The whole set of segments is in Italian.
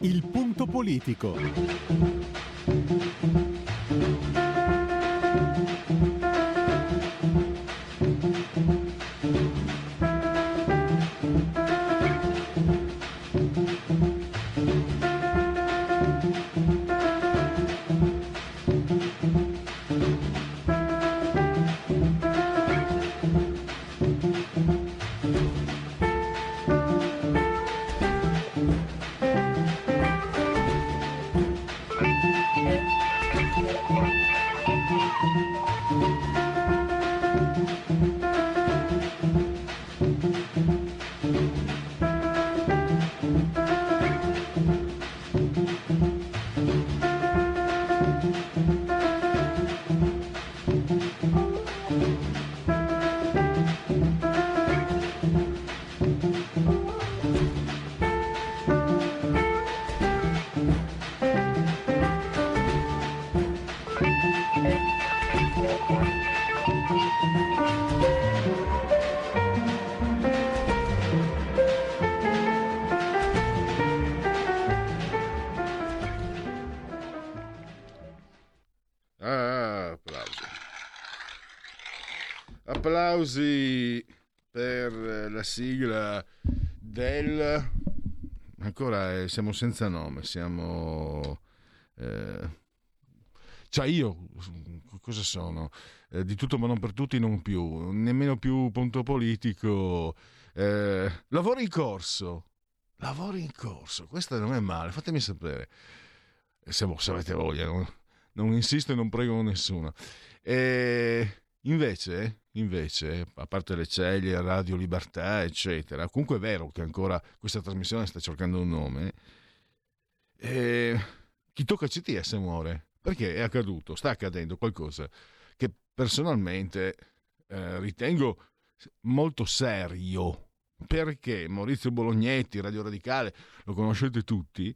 Il punto politico. Applausi per la sigla del... Ancora eh, siamo senza nome, siamo... Eh... Cioè io, cosa sono? Eh, di tutto ma non per tutti, non più, nemmeno più punto politico. Eh, lavoro in corso. Lavoro in corso, questo non è male, fatemi sapere. Se, se avete voglia, no? non insisto e non prego nessuno. E invece, invece, a parte le ceglie, Radio Libertà, eccetera, comunque è vero che ancora questa trasmissione sta cercando un nome. E chi tocca CTS muore perché è accaduto, sta accadendo qualcosa che personalmente eh, ritengo molto serio. Perché Maurizio Bolognetti, Radio Radicale, lo conoscete tutti,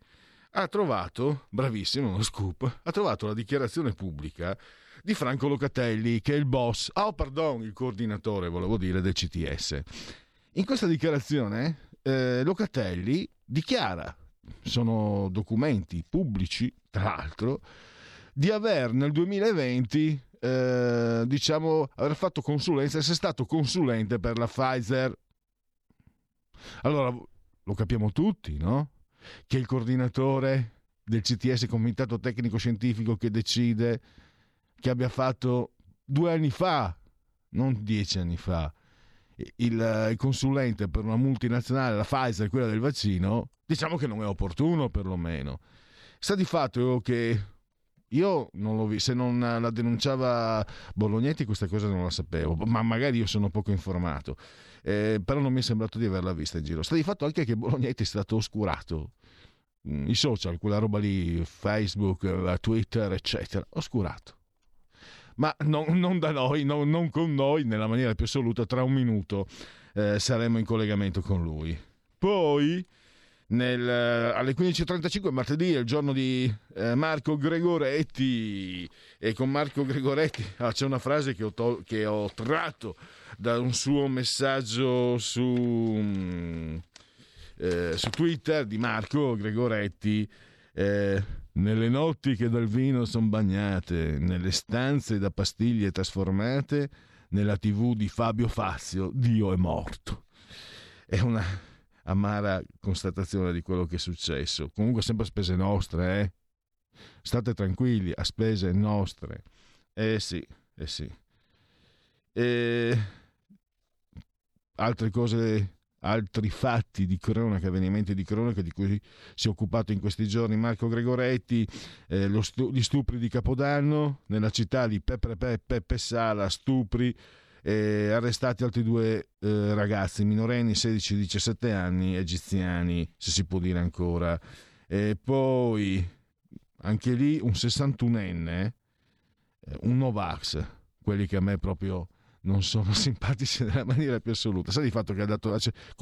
ha trovato, bravissimo, uno scoop, ha trovato la dichiarazione pubblica di Franco Locatelli, che è il boss, oh pardon, il coordinatore, volevo dire, del CTS. In questa dichiarazione eh, Locatelli dichiara, sono documenti pubblici, tra l'altro, di aver nel 2020, eh, diciamo, aver fatto consulenza, essere stato consulente per la Pfizer. Allora, lo capiamo tutti, no? che il coordinatore del CTS, Comitato Tecnico Scientifico, che decide, che abbia fatto due anni fa, non dieci anni fa, il, il consulente per una multinazionale, la Pfizer, quella del vaccino, diciamo che non è opportuno perlomeno. Sta di fatto che io non l'ho visto, se non la denunciava Bolognetti questa cosa non la sapevo, ma magari io sono poco informato eh, però non mi è sembrato di averla vista in giro. Sta di fatto anche che Bolognetti è stato oscurato. Mm, I social, quella roba lì, Facebook, Twitter, eccetera, oscurato. Ma non, non da noi, non, non, con noi, nella maniera più assoluta, tra un minuto eh, saremo in collegamento con lui. Poi nel, eh, alle 15.35 martedì è il giorno di eh, Marco Gregoretti e con Marco Gregoretti ah, c'è una frase che ho, to- che ho, tratto da un suo messaggio su, mm, eh, su Twitter di Marco Gregoretti eh, nelle notti che dal vino sono bagnate nelle stanze da pastiglie trasformate nella tv di Fabio Fazio Dio è morto è una amara constatazione di quello che è successo. Comunque sempre a spese nostre, eh? State tranquilli, a spese nostre. Eh sì, eh sì. E... Altre cose, altri fatti di cronaca, avvenimenti di cronaca di cui si è occupato in questi giorni Marco Gregoretti, eh, stu- gli stupri di Capodanno nella città di Peppe Peppe Sala, stupri eh, arrestati altri due eh, ragazzi minorenni, 16 17 anni, egiziani, se si può dire ancora. E poi anche lì un 61enne, eh, un Novax, quelli che a me proprio non sono simpatici nella maniera più assoluta. Sa di fatto che ha dato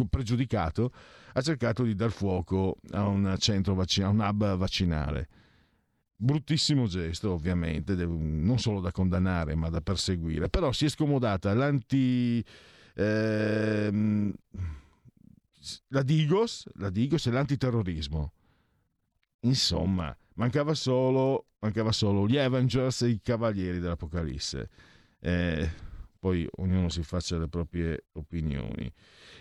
pregiudicato, ha cercato di dar fuoco a un centro vaccinale, un hub vaccinale bruttissimo gesto ovviamente, non solo da condannare ma da perseguire, però si è scomodata l'anti... Ehm, la Digos, la Digos e l'antiterrorismo. insomma, mancava solo, mancava solo gli Avengers e i Cavalieri dell'Apocalisse. Eh, poi ognuno si faccia le proprie opinioni.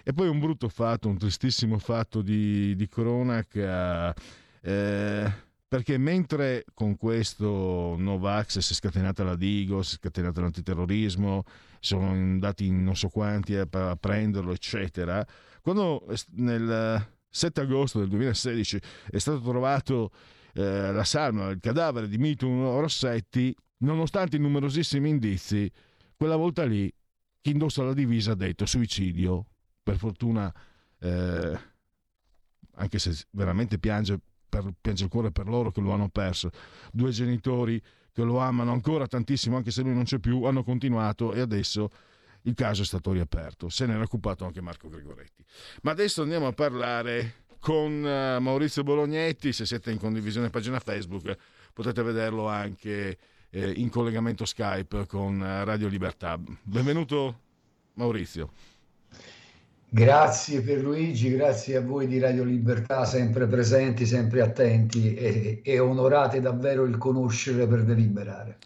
E poi un brutto fatto, un tristissimo fatto di, di cronaca, eh, perché mentre con questo Novax si è scatenata la Digo, si è scatenato l'antiterrorismo, sono andati non so quanti a, a prenderlo, eccetera, quando nel 7 agosto del 2016 è stato trovato eh, la salma, il cadavere di Mitun Rossetti, nonostante i numerosissimi indizi, quella volta lì chi indossa la divisa ha detto suicidio. Per fortuna, eh, anche se veramente piange, per, piange il cuore per loro che lo hanno perso. Due genitori che lo amano ancora tantissimo, anche se lui non c'è più, hanno continuato e adesso il caso è stato riaperto. Se ne era occupato anche Marco Gregoretti. Ma adesso andiamo a parlare con eh, Maurizio Bolognetti. Se siete in condivisione pagina Facebook, potete vederlo anche eh, in collegamento Skype con eh, Radio Libertà. Benvenuto Maurizio. Grazie Pierluigi, grazie a voi di Radio Libertà, sempre presenti, sempre attenti e, e onorate davvero il conoscere per deliberare.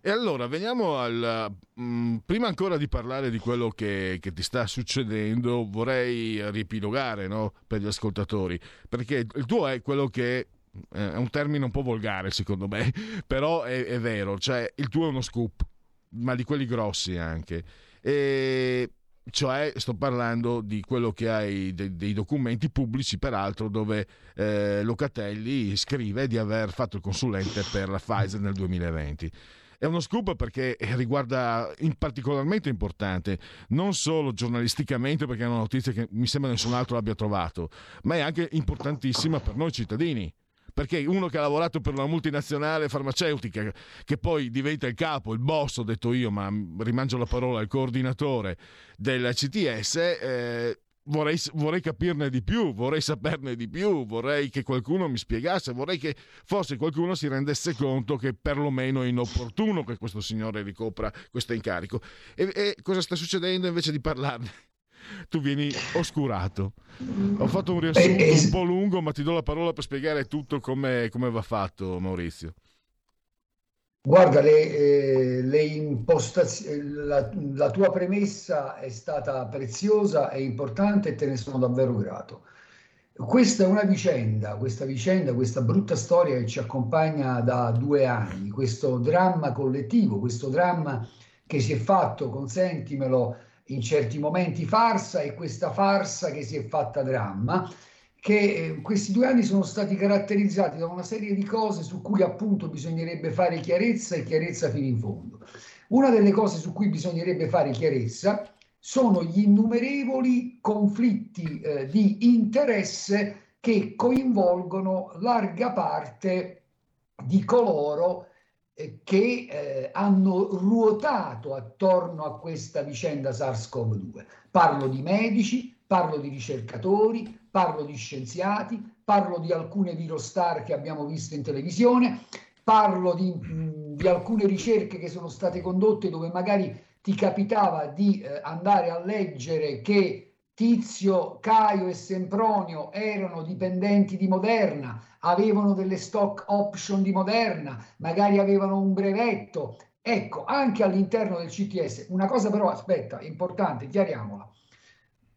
E allora veniamo al. Mh, mm, prima ancora di parlare di quello che, che, ti sta succedendo, vorrei riepilogare no, per gli ascoltatori, perché il tuo è quello che è un termine un po' volgare secondo me, però è, è vero, cioè il tuo è uno scoop, ma di quelli grossi anche. E cioè sto parlando di quello che hai dei, dei documenti pubblici peraltro dove eh, Locatelli scrive di aver fatto il consulente per la Pfizer nel 2020 è uno scoop perché riguarda in particolarmente importante non solo giornalisticamente perché è una notizia che mi sembra nessun altro l'abbia trovato ma è anche importantissima per noi cittadini perché uno che ha lavorato per una multinazionale farmaceutica, che poi diventa il capo, il boss, ho detto io, ma rimangio la parola, il coordinatore del CTS, eh, Vorrei, vorrei, capirne di più, vorrei saperne di più, vorrei che qualcuno mi spiegasse, vorrei che forse qualcuno si rendesse conto che perlomeno è inopportuno che questo signore ricopra questo incarico. E, e cosa sta succedendo invece di parlarne? Tu vieni oscurato. Ho fatto un riassunto eh, un po' lungo, ma ti do la parola per spiegare tutto come, come va fatto, Maurizio. Guarda, le, eh, le impostazioni, la, la, tua premessa è stata preziosa e importante e te ne sono davvero grato. Questa è una vicenda, questa vicenda, questa brutta storia che ci accompagna da due anni, questo dramma collettivo, questo dramma che si è fatto, consentimelo, in certi momenti farsa e questa farsa che si è fatta dramma, che eh, questi due anni sono stati caratterizzati da una serie di cose su cui appunto bisognerebbe fare chiarezza e chiarezza fino in fondo. Una delle cose su cui bisognerebbe fare chiarezza sono gli innumerevoli conflitti eh, di interesse che coinvolgono larga parte di coloro eh, che eh, hanno ruotato attorno a questa vicenda SARS-CoV-2. Parlo di medici, parlo di ricercatori, parlo di scienziati, parlo di alcune virostar che abbiamo visto in televisione, parlo di, di alcune ricerche che sono state condotte dove magari ti capitava di eh, andare a leggere che Tizio, Caio e Sempronio erano dipendenti di Moderna, avevano delle stock option di Moderna, magari avevano un brevetto. Ecco, anche all'interno del CTS, una cosa però, aspetta, importante, chiariamola.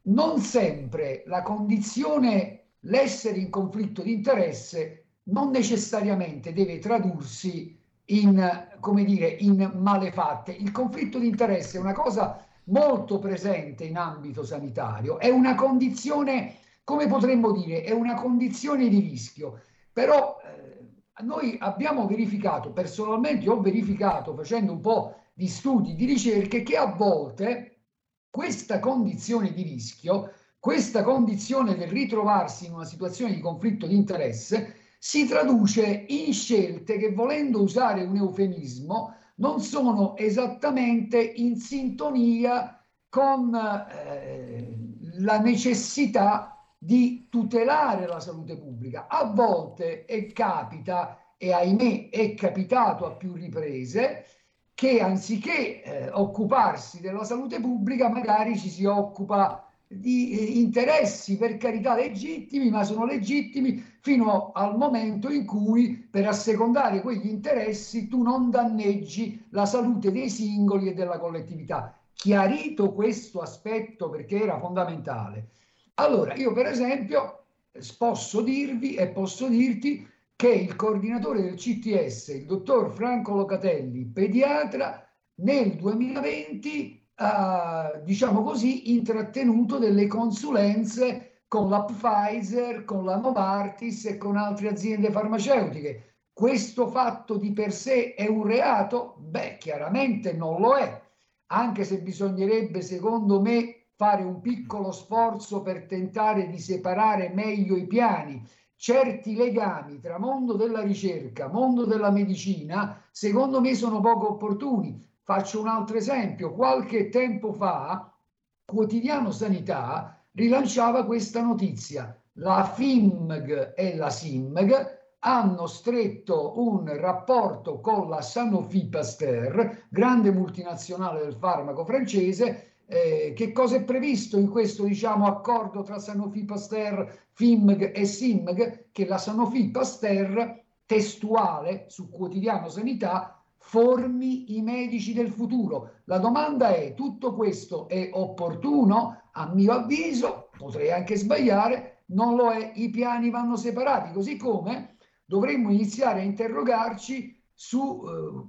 Non sempre la condizione, l'essere in conflitto di interesse, non necessariamente deve tradursi in, come dire, in malefatte. Il conflitto di interesse è una cosa molto presente in ambito sanitario, è una condizione, come potremmo dire, è una condizione di rischio. Però eh, noi abbiamo verificato, personalmente ho verificato facendo un po' di studi, di ricerche, che a volte questa condizione di rischio, questa condizione del ritrovarsi in una situazione di conflitto di interesse, si traduce in scelte che, volendo usare un eufemismo, non sono esattamente in sintonia con eh, la necessità di tutelare la salute pubblica. A volte è capita, e ahimè è capitato a più riprese, che anziché eh, occuparsi della salute pubblica magari ci si occupa di eh, interessi per carità legittimi, ma sono legittimi fino al momento in cui per assecondare quegli interessi tu non danneggi la salute dei singoli e della collettività. Chiarito questo aspetto perché era fondamentale. Allora, io per esempio posso dirvi e posso dirti che il coordinatore del CTS, il dottor Franco Locatelli, pediatra, nel 2020 eh, diciamo così, intrattenuto delle consulenze con la Pfizer, con la Novartis e con altre aziende farmaceutiche. Questo fatto di per sé è un reato? Beh, chiaramente non lo è, anche se bisognerebbe, secondo me, fare un piccolo sforzo per tentare di separare meglio i piani. Certi legami tra mondo della ricerca, mondo della medicina, secondo me sono poco opportuni. Faccio un altro esempio. Qualche tempo fa, Quotidiano Sanità rilanciava questa notizia. La FIMG e la SIMG hanno stretto un rapporto con la Sanofi Pasteur, grande multinazionale del farmaco francese. Eh, che cosa è previsto in questo diciamo, accordo tra Sanofi Pasteur, FIMG e SIMG? Che la Sanofi Pasteur testuale su quotidiano sanità formi i medici del futuro. La domanda è, tutto questo è opportuno? A mio avviso, potrei anche sbagliare, non lo è, i piani vanno separati, così come dovremmo iniziare a interrogarci sulle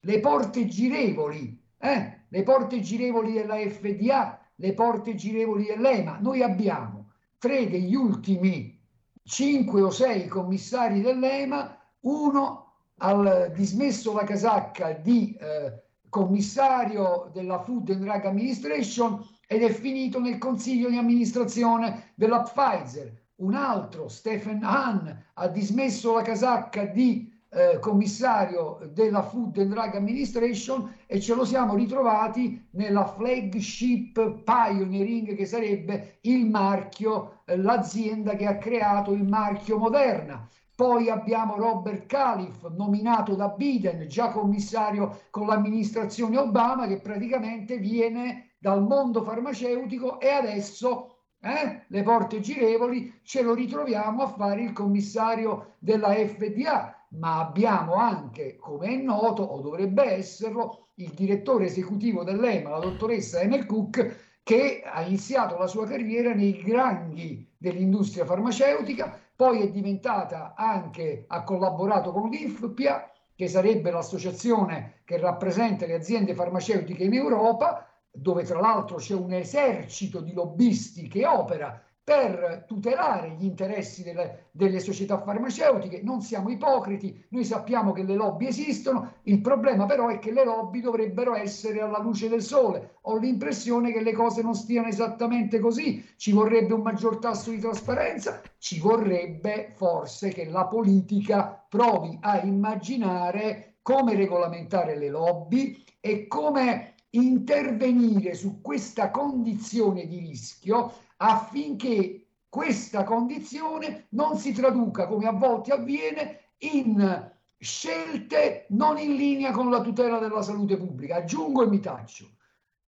eh, porte girevoli, eh? le porte girevoli della FDA, le porte girevoli dell'EMA. Noi abbiamo tre degli ultimi cinque o sei commissari dell'EMA, uno al dismesso la casacca di eh, commissario della Food and Drug Administration ed è finito nel consiglio di amministrazione della Pfizer. Un altro, Stephen Hahn, ha dismesso la casacca di eh, commissario della Food and Drug Administration e ce lo siamo ritrovati nella flagship pioneering che sarebbe il marchio, eh, l'azienda che ha creato il marchio Moderna. Poi abbiamo Robert Califf, nominato da Biden, già commissario con l'amministrazione Obama, che praticamente viene dal mondo farmaceutico e adesso eh, le porte girevoli ce lo ritroviamo a fare il commissario della FDA. Ma abbiamo anche, come è noto, o dovrebbe esserlo, il direttore esecutivo dell'EMA, la dottoressa Emel Cook, che ha iniziato la sua carriera nei grandi dell'industria farmaceutica, poi è diventata anche, ha collaborato con l'IFPIA, che sarebbe l'associazione che rappresenta le aziende farmaceutiche in Europa, dove tra l'altro c'è un esercito di lobbisti che opera per tutelare gli interessi delle, delle, società farmaceutiche. Non siamo ipocriti, noi sappiamo che le lobby esistono, il problema però è che le lobby dovrebbero essere alla luce del sole. Ho l'impressione che le cose non stiano esattamente così, ci vorrebbe un maggior tasso di trasparenza, ci vorrebbe forse che la politica provi a immaginare come regolamentare le lobby e come intervenire su questa condizione di rischio affinché questa condizione non si traduca, come a volte avviene, in scelte non in linea con la tutela della salute pubblica. Aggiungo e mi taccio.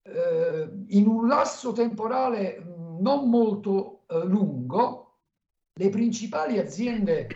Eh, in un lasso temporale non molto eh, lungo, le principali aziende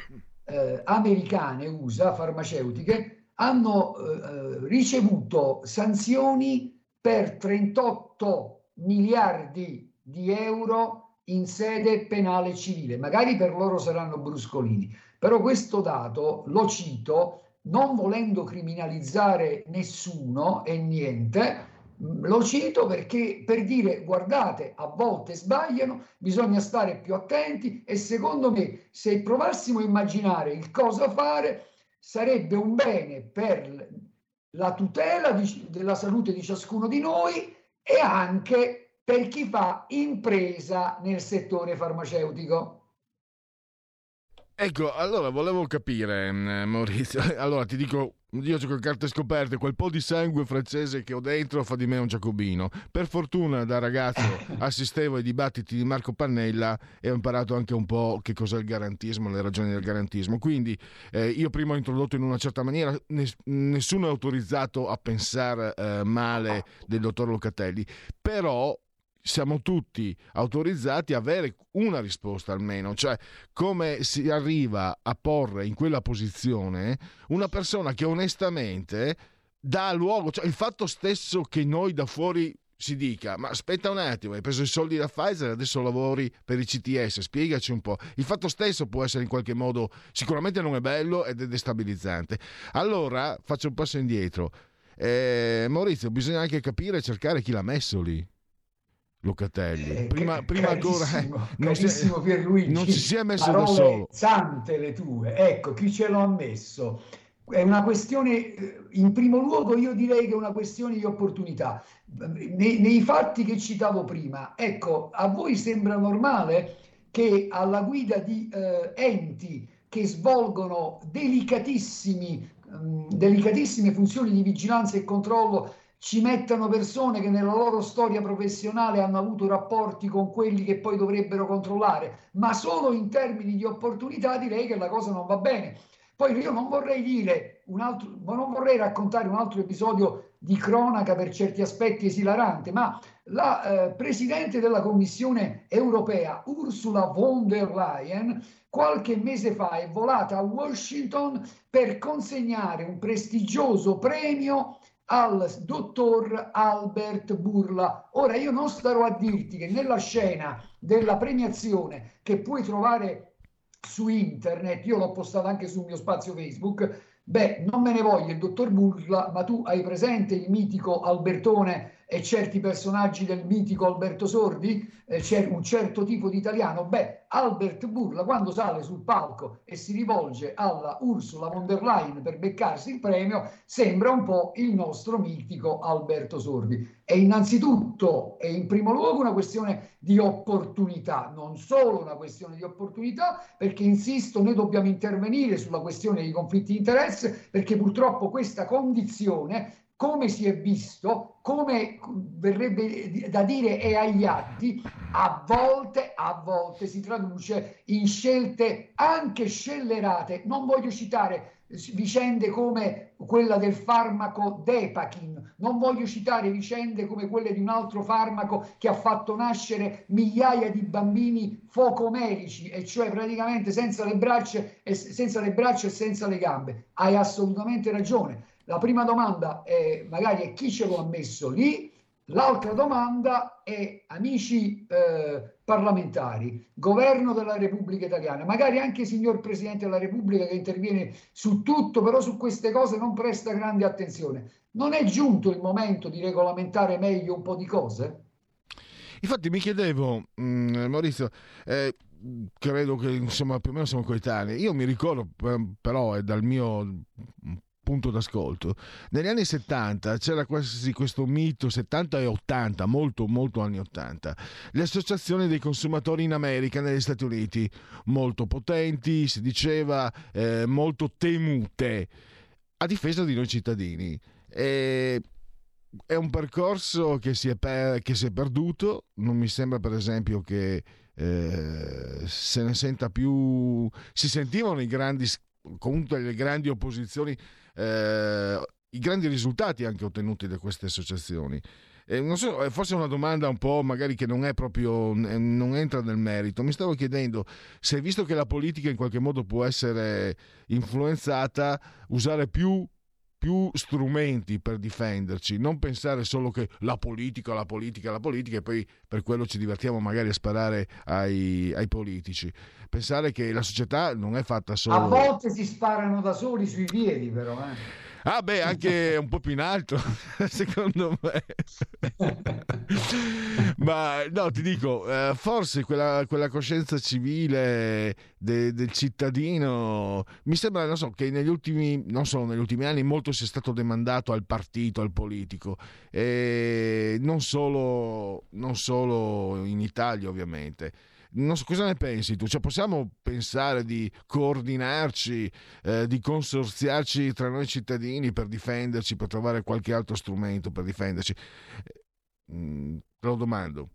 eh, americane, USA, farmaceutiche, hanno eh, eh, ricevuto sanzioni per 38 miliardi di euro in sede penale civile. Magari per loro saranno bruscolini, però questo dato lo cito non volendo criminalizzare nessuno e niente, lo cito perché per dire guardate, a volte sbagliano, bisogna stare più attenti e secondo me se provassimo a immaginare il cosa fare sarebbe un bene per la tutela di, della salute di ciascuno di noi e anche per chi fa impresa nel settore farmaceutico. Ecco, allora volevo capire, mm, Maurizio. Allora ti dico, io ho carte scoperte, quel po' di sangue francese che ho dentro fa di me un giacobino. Per fortuna da ragazzo assistevo ai dibattiti di Marco Pannella e ho imparato anche un po' che cos'è il garantismo, le ragioni del garantismo. Quindi eh, io prima ho introdotto in una certa maniera, ness- nessuno è autorizzato a pensare eh, male del dottor Locatelli, però siamo tutti autorizzati a avere una risposta almeno, cioè come si arriva a porre in quella posizione una persona che onestamente dà luogo, cioè il fatto stesso che noi da fuori si dica, ma aspetta un attimo, hai preso i soldi da Pfizer, adesso lavori per i CTS, spiegaci un po'. Il fatto stesso può essere in qualche modo, sicuramente non è bello ed è destabilizzante. Allora faccio un passo indietro. Eh, Maurizio, bisogna anche capire e cercare chi l'ha messo lì. Locatelli. Eh, prima, prima ancora eh, non, si, Pierluigi, non si sia messo da solo. Sante le tue, ecco chi ce l'ha messo. È una questione, eh, in primo luogo io direi che è una questione di opportunità. Nei, nei fatti che citavo prima, ecco, a voi sembra normale che alla guida di eh, enti che svolgono delicatissimi, mh, mm, delicatissime funzioni di vigilanza e controllo ci mettano persone che nella loro storia professionale hanno avuto rapporti con quelli che poi dovrebbero controllare, ma solo in termini di opportunità direi che la cosa non va bene. Poi io non vorrei dire un altro, non vorrei raccontare un altro episodio di cronaca per certi aspetti esilarante, ma la eh, Presidente della Commissione europea, Ursula von der Leyen, qualche mese fa è volata a Washington per consegnare un prestigioso premio al dottor Albert Burla. Ora io non starò a dirti che nella scena della premiazione che puoi trovare su internet, io l'ho postata anche sul mio spazio Facebook, beh, non me ne voglio il dottor Burla, ma tu hai presente il mitico Albertone e certi personaggi del mitico Alberto Sordi, eh, c'è un certo tipo di italiano, beh, Albert Burla quando sale sul palco e si rivolge alla Ursula von der Leyen per beccarsi il premio, sembra un po' il nostro mitico Alberto Sordi. È innanzitutto e in primo luogo una questione di opportunità, non solo una questione di opportunità, perché insisto, noi dobbiamo intervenire sulla questione dei conflitti di interesse, perché purtroppo questa condizione come si è visto, come verrebbe da dire è agli atti, a volte, a volte si traduce in scelte anche scellerate. Non voglio citare vicende come quella del farmaco Depachin, non voglio citare vicende come quelle di un altro farmaco che ha fatto nascere migliaia di bambini focomerici, e cioè praticamente senza le braccia e senza le, braccia e senza le gambe. Hai assolutamente ragione la prima domanda è magari è chi ce lo ha messo lì, l'altra domanda è amici eh, parlamentari, governo della Repubblica Italiana, magari anche signor Presidente della Repubblica che interviene su tutto, però su queste cose non presta grande attenzione. Non è giunto il momento di regolamentare meglio un po' di cose? Infatti mi chiedevo, mm, Maurizio, eh, credo che insomma più o meno siamo coetanei. Io mi ricordo però è dal mio punto d'ascolto. Negli anni 70 c'era quasi questo mito, 70 e 80, molto molto anni 80, le associazioni dei consumatori in America, negli Stati Uniti, molto potenti, si diceva, eh, molto temute, a difesa di noi cittadini. E è un percorso che si è, per, che si è perduto, non mi sembra per esempio che eh, se ne senta più, si sentivano i grandi comunque le grandi opposizioni eh, i grandi risultati anche ottenuti da queste associazioni. Eh, so, forse è una domanda un po' magari che non è proprio, non entra nel merito. Mi stavo chiedendo se, visto che la politica in qualche modo può essere influenzata, usare più, più strumenti per difenderci, non pensare solo che la politica, la politica, la politica e poi per quello ci divertiamo magari a sparare ai, ai politici. Pensare che la società non è fatta solo... A volte si sparano da soli sui piedi però. Eh. Ah beh, anche un po' più in alto, secondo me. Ma no, ti dico, eh, forse quella, quella, coscienza civile de, del cittadino, mi sembra, non so, che negli ultimi, non solo negli ultimi anni, molto sia stato demandato al partito, al politico, e non solo, non solo in Italia ovviamente non so, cosa ne pensi tu? Cioè, possiamo pensare di coordinarci, eh, di consorziarci tra noi cittadini per difenderci, per trovare qualche altro strumento per difenderci? Mm, te lo domando.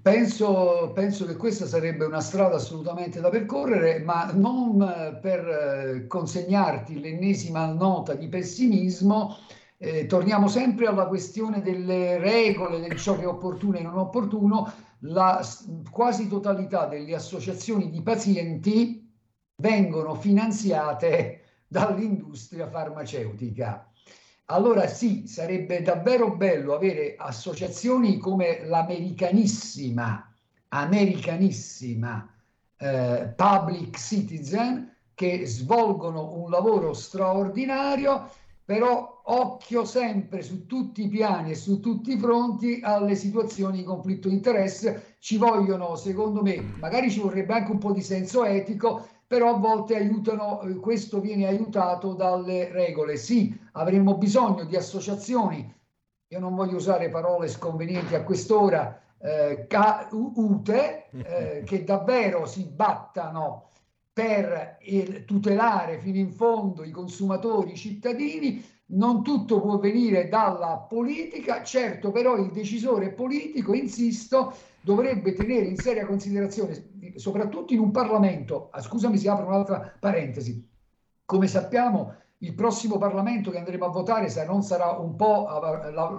Penso, penso, che questa sarebbe una strada assolutamente da percorrere, ma non per eh, consegnarti l'ennesima nota di pessimismo, eh, torniamo sempre alla questione delle regole, di ciò che è opportuno e non opportuno, la quasi totalità delle associazioni di pazienti vengono finanziate dall'industria farmaceutica. Allora sì, sarebbe davvero bello avere associazioni come l'americanissima, americanissima eh, Public Citizen che svolgono un lavoro straordinario, però occhio sempre su tutti i piani e su tutti i fronti alle situazioni di conflitto di interesse. Ci vogliono, secondo me, magari ci vorrebbe anche un po' di senso etico, però a volte aiutano, eh, questo viene aiutato dalle regole. Sì, avremmo bisogno di associazioni, io non voglio usare parole sconvenienti a quest'ora, eh, ute, eh, che davvero si battano per il, tutelare fino in fondo i consumatori, i cittadini, non tutto può venire dalla politica, certo però il decisore politico, insisto, dovrebbe tenere in seria considerazione, soprattutto in un Parlamento, ah, scusami si apre un'altra parentesi, come sappiamo il prossimo Parlamento che andremo a votare se non sarà un po'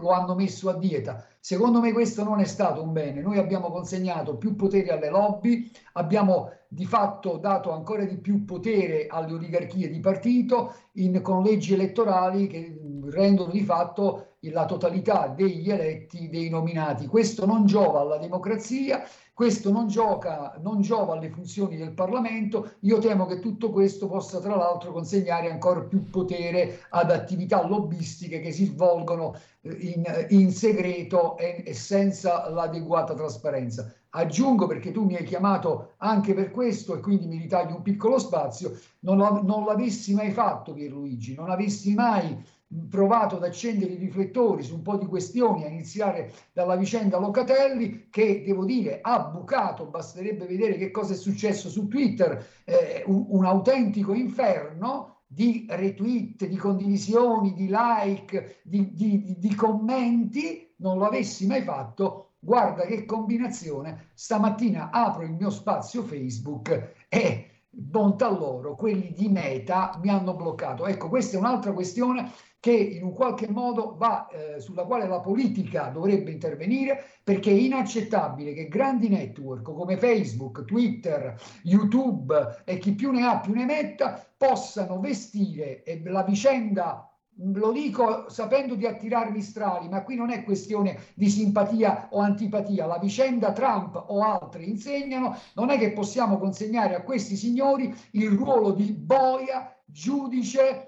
lo hanno messo a dieta. Secondo me questo non è stato un bene. Noi abbiamo consegnato più potere alle lobby, abbiamo di fatto dato ancora di più potere alle oligarchie di partito in, con leggi elettorali che rendono di fatto la totalità degli eletti dei nominati. Questo non giova alla democrazia questo non, gioca, non giova alle funzioni del Parlamento. Io temo che tutto questo possa, tra l'altro, consegnare ancora più potere ad attività lobbistiche che si svolgono eh, in, in segreto e, e senza l'adeguata trasparenza. Aggiungo perché tu mi hai chiamato anche per questo e quindi mi ritagli un piccolo spazio, non, non l'avessi mai fatto Pierluigi, non avessi mai provato ad accendere i riflettori su un po' di questioni, a iniziare dalla vicenda Locatelli, che devo dire ha bucato, basterebbe vedere che cosa è successo su Twitter, eh, un, un autentico inferno di retweet, di condivisioni, di like, di, di, di, commenti, non l'avessi mai fatto, guarda che combinazione, stamattina apro il mio spazio Facebook e bontà loro, quelli di Meta mi hanno bloccato. Ecco, questa è un'altra questione che in un qualche modo va eh, sulla quale la politica dovrebbe intervenire perché è inaccettabile che grandi network come Facebook, Twitter, YouTube e chi più ne ha più ne metta possano vestire e la vicenda lo dico sapendo di attirarmi strali, ma qui non è questione di simpatia o antipatia. La vicenda Trump o altri insegnano, non è che possiamo consegnare a questi signori il ruolo di boia, giudice,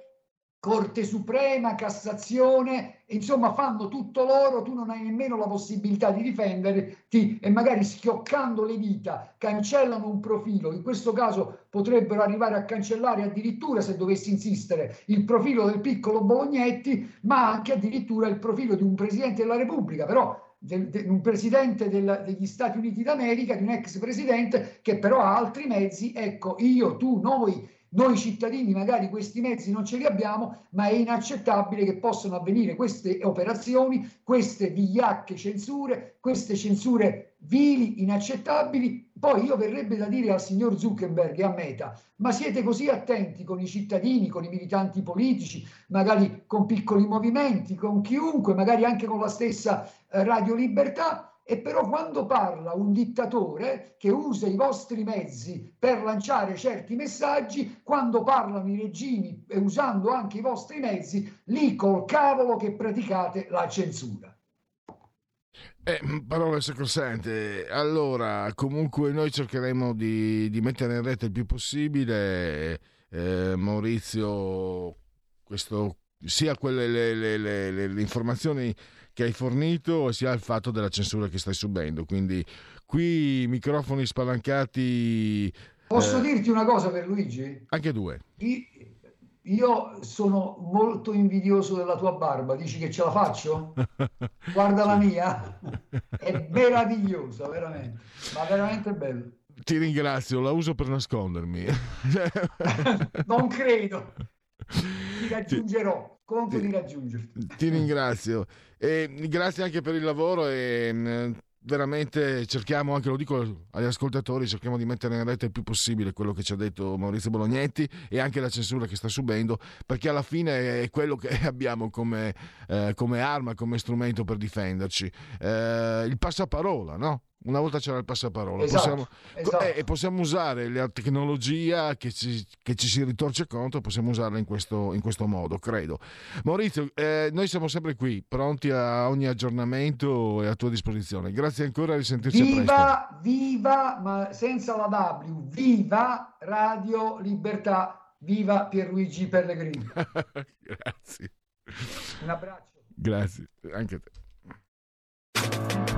Corte Suprema, Cassazione, insomma fanno tutto loro, tu non hai nemmeno la possibilità di difenderti e magari schioccando le dita cancellano un profilo, in questo caso potrebbero arrivare a cancellare addirittura, se dovessi insistere, il profilo del piccolo Bolognetti, ma anche addirittura il profilo di un Presidente della Repubblica, però del, de, un presidente del, degli Stati Uniti d'America, di un ex presidente che però ha altri mezzi, ecco io, tu, noi noi cittadini magari questi mezzi non ce li abbiamo, ma è inaccettabile che possano avvenire queste operazioni, queste vigliacche censure, queste censure vili, inaccettabili. Poi io verrebbe da dire al signor Zuckerberg e a Meta, ma siete così attenti con i cittadini, con i militanti politici, magari con piccoli movimenti, con chiunque, magari anche con la stessa eh, Radio Libertà, e però quando parla un dittatore che usa i vostri mezzi per lanciare certi messaggi, quando parlano i regimi e usando anche i vostri mezzi, lì col cavolo che praticate la censura. Eh, parole sacrosante. Allora, comunque noi cercheremo di, di, mettere in rete il più possibile. Eh, Maurizio, questo, sia quelle le, le, le, le informazioni che hai fornito sia il fatto della censura che stai subendo. Quindi qui microfoni spalancati. Posso eh, dirti una cosa per Luigi? Anche due. Io sono molto invidioso della tua barba, dici che ce la faccio? Guarda la mia, è meravigliosa, veramente, ma veramente bella. Ti ringrazio, la uso per nascondermi. non credo. Ti raggiungerò, conto ti, di raggiungerti. Ti ringrazio. E grazie anche per il lavoro e mm, veramente cerchiamo, anche lo dico agli ascoltatori, cerchiamo di mettere in rete il più possibile quello che ci ha detto Maurizio Bolognetti e anche la censura che sta subendo, perché alla fine è quello che abbiamo come, eh, come arma, come strumento per difenderci. Eh, il passaparola, no? Una volta c'era il passaparola esatto, possiamo, esatto. Eh, e possiamo usare la tecnologia che ci, che ci, si ritorce contro, possiamo usarla in questo, in questo modo, credo. Maurizio, eh, noi siamo sempre qui, pronti a ogni aggiornamento e a tua disposizione. Grazie ancora, risentirci viva, presto. Viva, ma senza la W, viva Radio Libertà, viva Pierluigi Pellegrini. Grazie. Un abbraccio. Grazie, anche a te.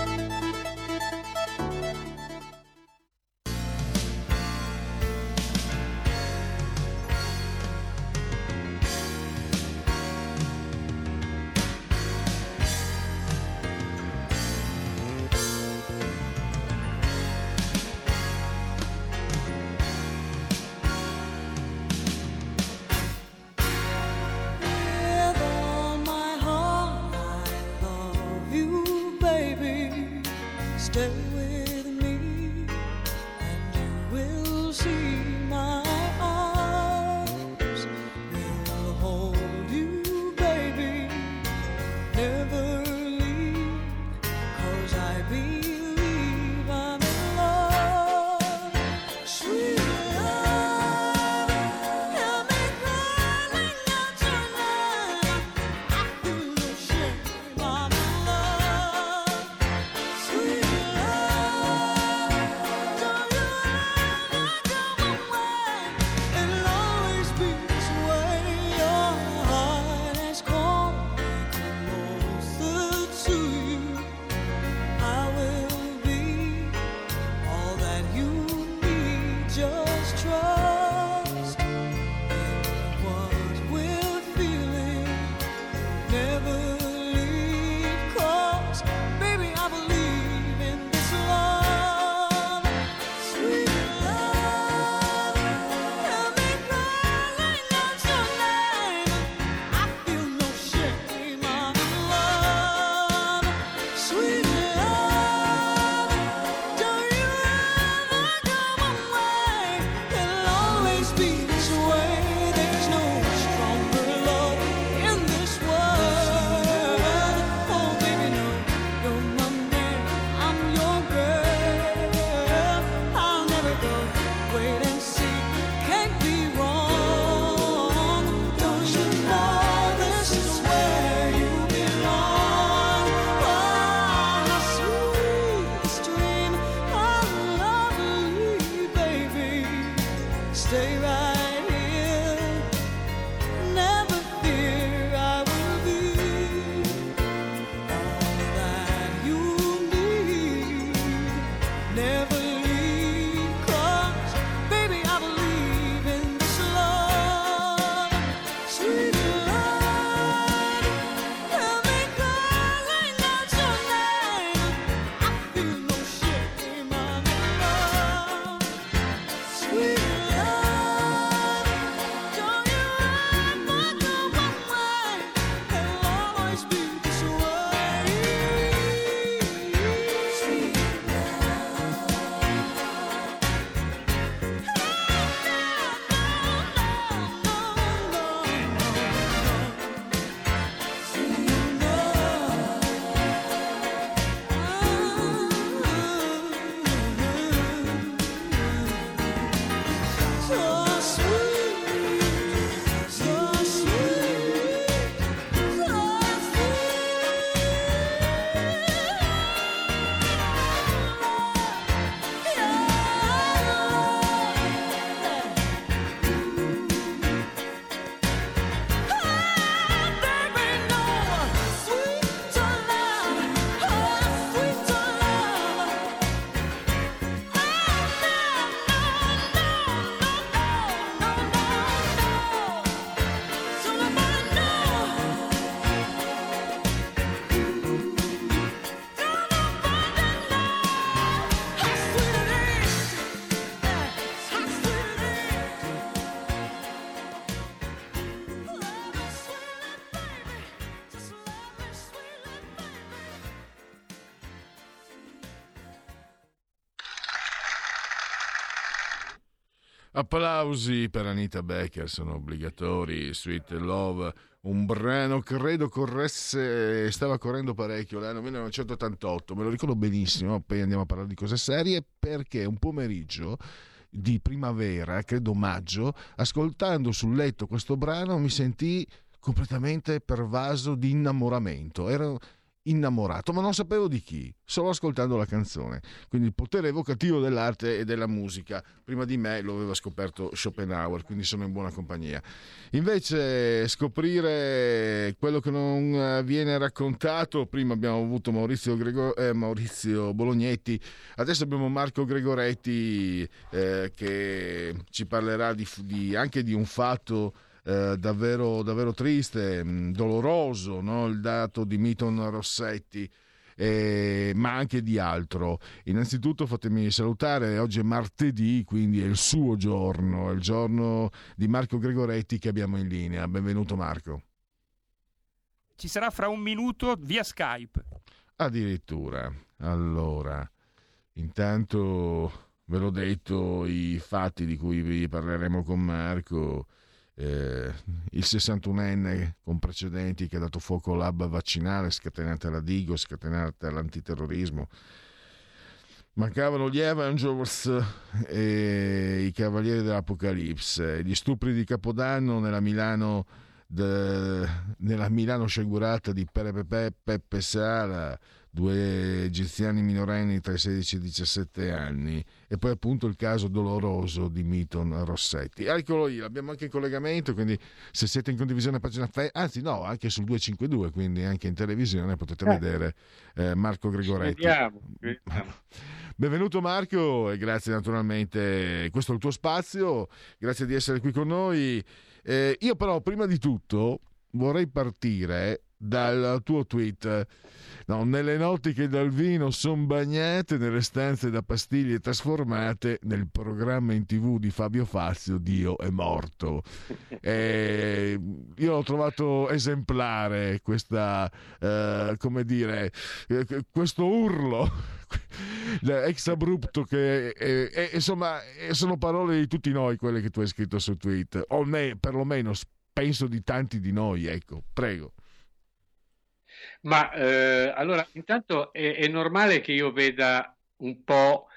Applausi per Anita Becker, sono obbligatori. Sweet Love, un brano credo corresse, stava correndo parecchio l'anno 1988, me lo ricordo benissimo. Poi andiamo a parlare di cose serie perché un pomeriggio di primavera, credo maggio, ascoltando sul letto questo brano mi sentii completamente pervaso di innamoramento. Era innamorato, ma non sapevo di chi, solo ascoltando la canzone. Quindi il potere evocativo dell'arte e della musica. Prima di me lo aveva scoperto Schopenhauer, quindi sono in buona compagnia. Invece scoprire quello che non viene raccontato, prima abbiamo avuto Maurizio, Grego, eh, Maurizio Bolognetti, adesso abbiamo Marco Gregoretti eh, che ci parlerà di, di, anche di un fatto eh, davvero, davvero triste, mm, doloroso, no? il dato di Miton Rossetti. Eh, ma anche di altro. Innanzitutto fatemi salutare, oggi è martedì, quindi è il suo giorno, è il giorno di Marco Gregoretti che abbiamo in linea. Benvenuto Marco. Ci sarà fra un minuto via Skype. Addirittura. Allora, intanto ve l'ho detto i fatti di cui vi parleremo con Marco eh, il 61enne con precedenti che ha dato fuoco all'hub vaccinale scatenata alla Digo, scatenata all'antiterrorismo. Mancavano gli Avengers e i Cavalieri dell'Apocalisse, gli stupri di Capodanno nella Milano, de, nella Milano sciagurata di Pepe Peppe Sala, due egiziani minorenni tra i 16 e i 17 anni e poi appunto il caso doloroso di Miton Rossetti. Eccolo lì, l'abbiamo anche in collegamento, quindi se siete in condivisione pagina Facebook, anzi no, anche sul 252, quindi anche in televisione potete eh. vedere eh, Marco Gregoretti. Vediamo, vediamo. Benvenuto Marco e grazie naturalmente, questo è il tuo spazio, grazie di essere qui con noi. Eh, io però prima di tutto vorrei partire dal tuo tweet No, nelle notti che dal vino sono bagnate, nelle stanze da pastiglie trasformate, nel programma in tv di Fabio Fazio, Dio è morto. E io l'ho trovato esemplare questa, eh, come dire, questo urlo ex abrupto che eh, eh, insomma sono parole di tutti noi quelle che tu hai scritto su tweet o ne, perlomeno penso di tanti di noi ecco prego ma eh, allora, intanto è, è, normale che io veda un po'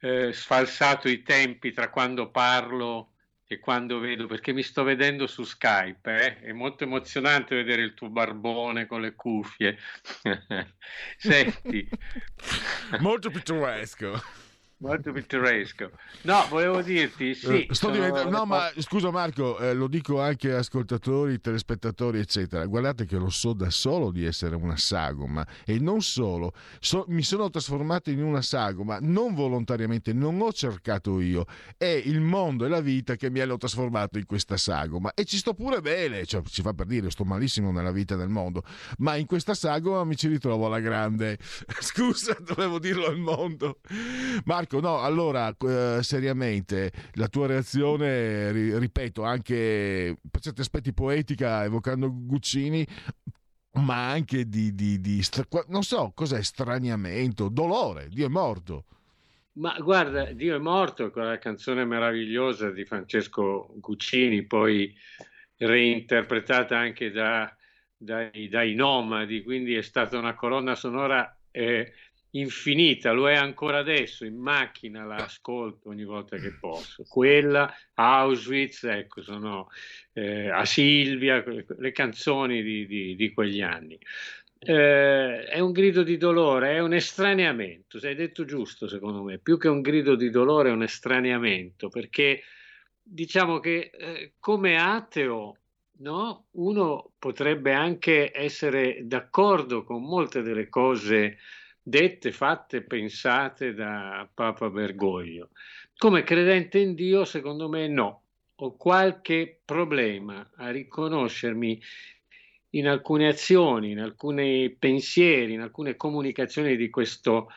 eh, sfalsato i tempi tra quando parlo e quando vedo, perché mi sto vedendo su Skype, eh? è molto emozionante vedere il tuo barbone con le cuffie. Senti. molto pittoresco molto pittoresco. No, volevo dirti, eh, sì. Sto diventando... No, ma scusa Marco, eh, lo dico anche a ascoltatori, telespettatori, eccetera. Guardate che lo so da solo di essere una sagoma e non solo. So, mi sono trasformato in una sagoma, non volontariamente, non ho cercato io. È il mondo e la vita che mi hanno trasformato in questa sagoma e ci sto pure bene, cioè, ci fa per dire, sto malissimo nella vita del mondo, ma in questa sagoma mi ci ritrovo alla grande. Scusa, dovevo dirlo al mondo. Marco Ecco, no, allora, eh, seriamente, la tua reazione, ri- ripeto, anche per certi aspetti poetica, evocando Guccini, ma anche di, di, di non so, cos'è straniamento, dolore, Dio è morto. Ma guarda, Dio è morto, quella canzone meravigliosa di Francesco Guccini, poi reinterpretata anche da, dai, dai Nomadi, quindi è stata una colonna sonora eh, infinita, lo è ancora adesso, in macchina la ascolto ogni volta che posso. Quella, Auschwitz, ecco, sono eh, a Silvia, le canzoni di, di, di quegli anni. Eh, è un grido di dolore, è un estraneamento, sei detto giusto secondo me, più che un grido di dolore è un estraneamento, perché diciamo che eh, come ateo no, uno potrebbe anche essere d'accordo con molte delle cose dette, fatte, pensate da Papa Bergoglio. Come credente in Dio, secondo me no. Ho qualche problema a riconoscermi in alcune azioni, in alcuni pensieri, in alcune comunicazioni di questo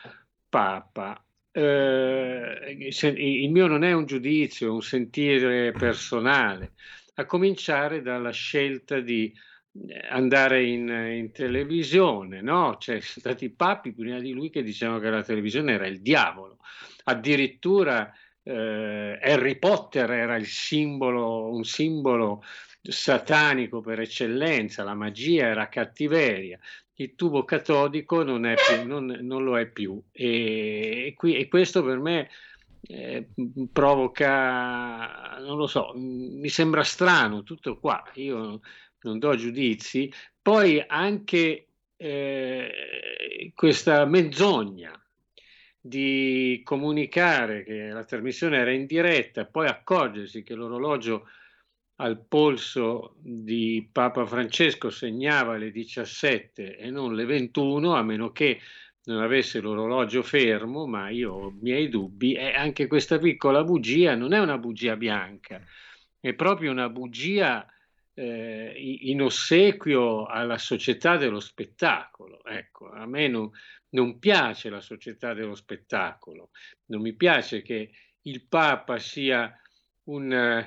Papa. Eh, il mio non è un giudizio, è un sentire personale, a cominciare dalla scelta di andare in, in televisione, no? C'è stati i papi prima di lui che dicevano che la televisione era il diavolo. Addirittura eh, Harry Potter era il simbolo, un simbolo satanico per eccellenza, la magia era cattiveria, il tubo catodico non, è più, non, non lo è più e, e, qui, e questo per me eh, provoca, non lo so, mi sembra strano tutto qua, io non do giudizi, poi anche eh, questa menzogna di comunicare che la trasmissione era in diretta poi accorgersi che l'orologio al polso di Papa Francesco segnava le 17 e non le 21, a meno che non avesse l'orologio fermo, ma io ho i miei dubbi, e anche questa piccola bugia non è una bugia bianca, è proprio una bugia eh, in ossequio alla società dello spettacolo. Ecco, a me non, non piace la società dello spettacolo, non mi piace che il Papa sia un,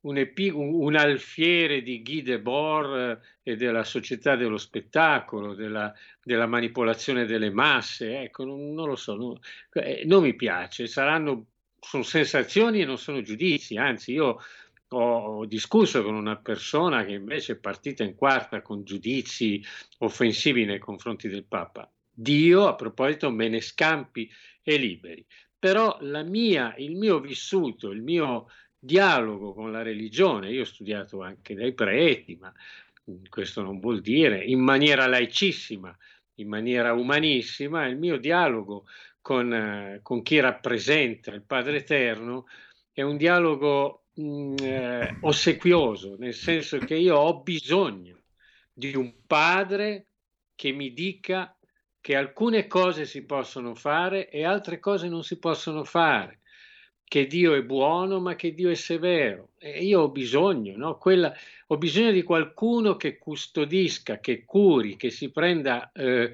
un, epi, un, alfiere di Guy Debord e della società dello spettacolo, della, della manipolazione delle masse, ecco, non, non lo so, non, eh, non mi piace, saranno, sono sensazioni e non sono giudizi, anzi io ho discusso con una persona che invece è partita in quarta con giudizi offensivi nei confronti del Papa. Dio, a proposito, me ne scampi e liberi. Però mia, il mio vissuto, il mio dialogo con la religione, io ho studiato anche dai preti, ma questo non vuol dire in maniera laicissima, in maniera umanissima, il mio dialogo con, eh, con chi rappresenta il Padre Eterno è un dialogo mh, mm, eh, ossequioso, nel senso che io ho bisogno di un padre che mi dica che alcune cose si possono fare e altre cose non si possono fare, che Dio è buono ma che Dio è severo. E io ho bisogno, no? Quella, ho bisogno di qualcuno che custodisca, che curi, che si prenda eh,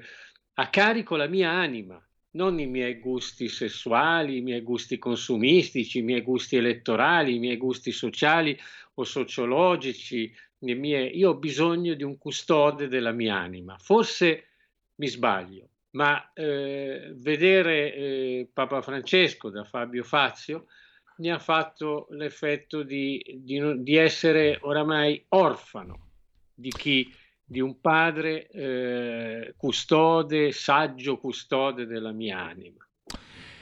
a carico la mia anima, non i miei gusti sessuali, i miei gusti consumistici, i miei gusti elettorali, i miei gusti sociali o sociologici. Mie... Io ho bisogno di un custode della mia anima. Forse mi sbaglio, ma eh, vedere eh, Papa Francesco da Fabio Fazio mi ha fatto l'effetto di, di, di essere oramai orfano di chi di un padre eh, custode, saggio custode della mia anima.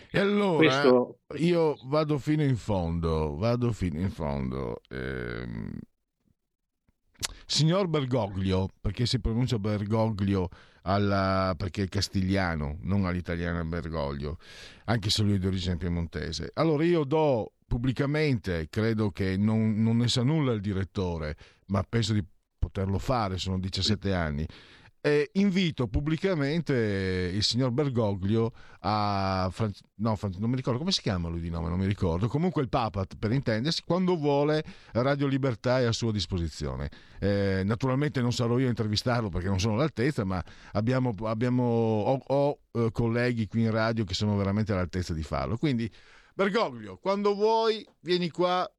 E allora Questo... io vado fino in fondo, vado fino in fondo. Ehm... Signor Bergoglio, perché si pronuncia Bergoglio alla, perché è castigliano, non all'italiano Bergoglio, anche se lui è di origine piemontese. Allora io do pubblicamente, credo che non, non ne sa nulla il direttore, ma penso di poterlo fare, sono 17 anni. E invito pubblicamente il signor Bergoglio a Fran... no, non mi ricordo come si chiama lui di nome, non mi ricordo. Comunque il Papa, per intendersi, quando vuole Radio Libertà è a sua disposizione. Eh, naturalmente non sarò io a intervistarlo perché non sono all'altezza, ma abbiamo, abbiamo ho, ho eh, colleghi qui in radio che sono veramente all'altezza di farlo. Quindi Bergoglio, quando vuoi, vieni qua,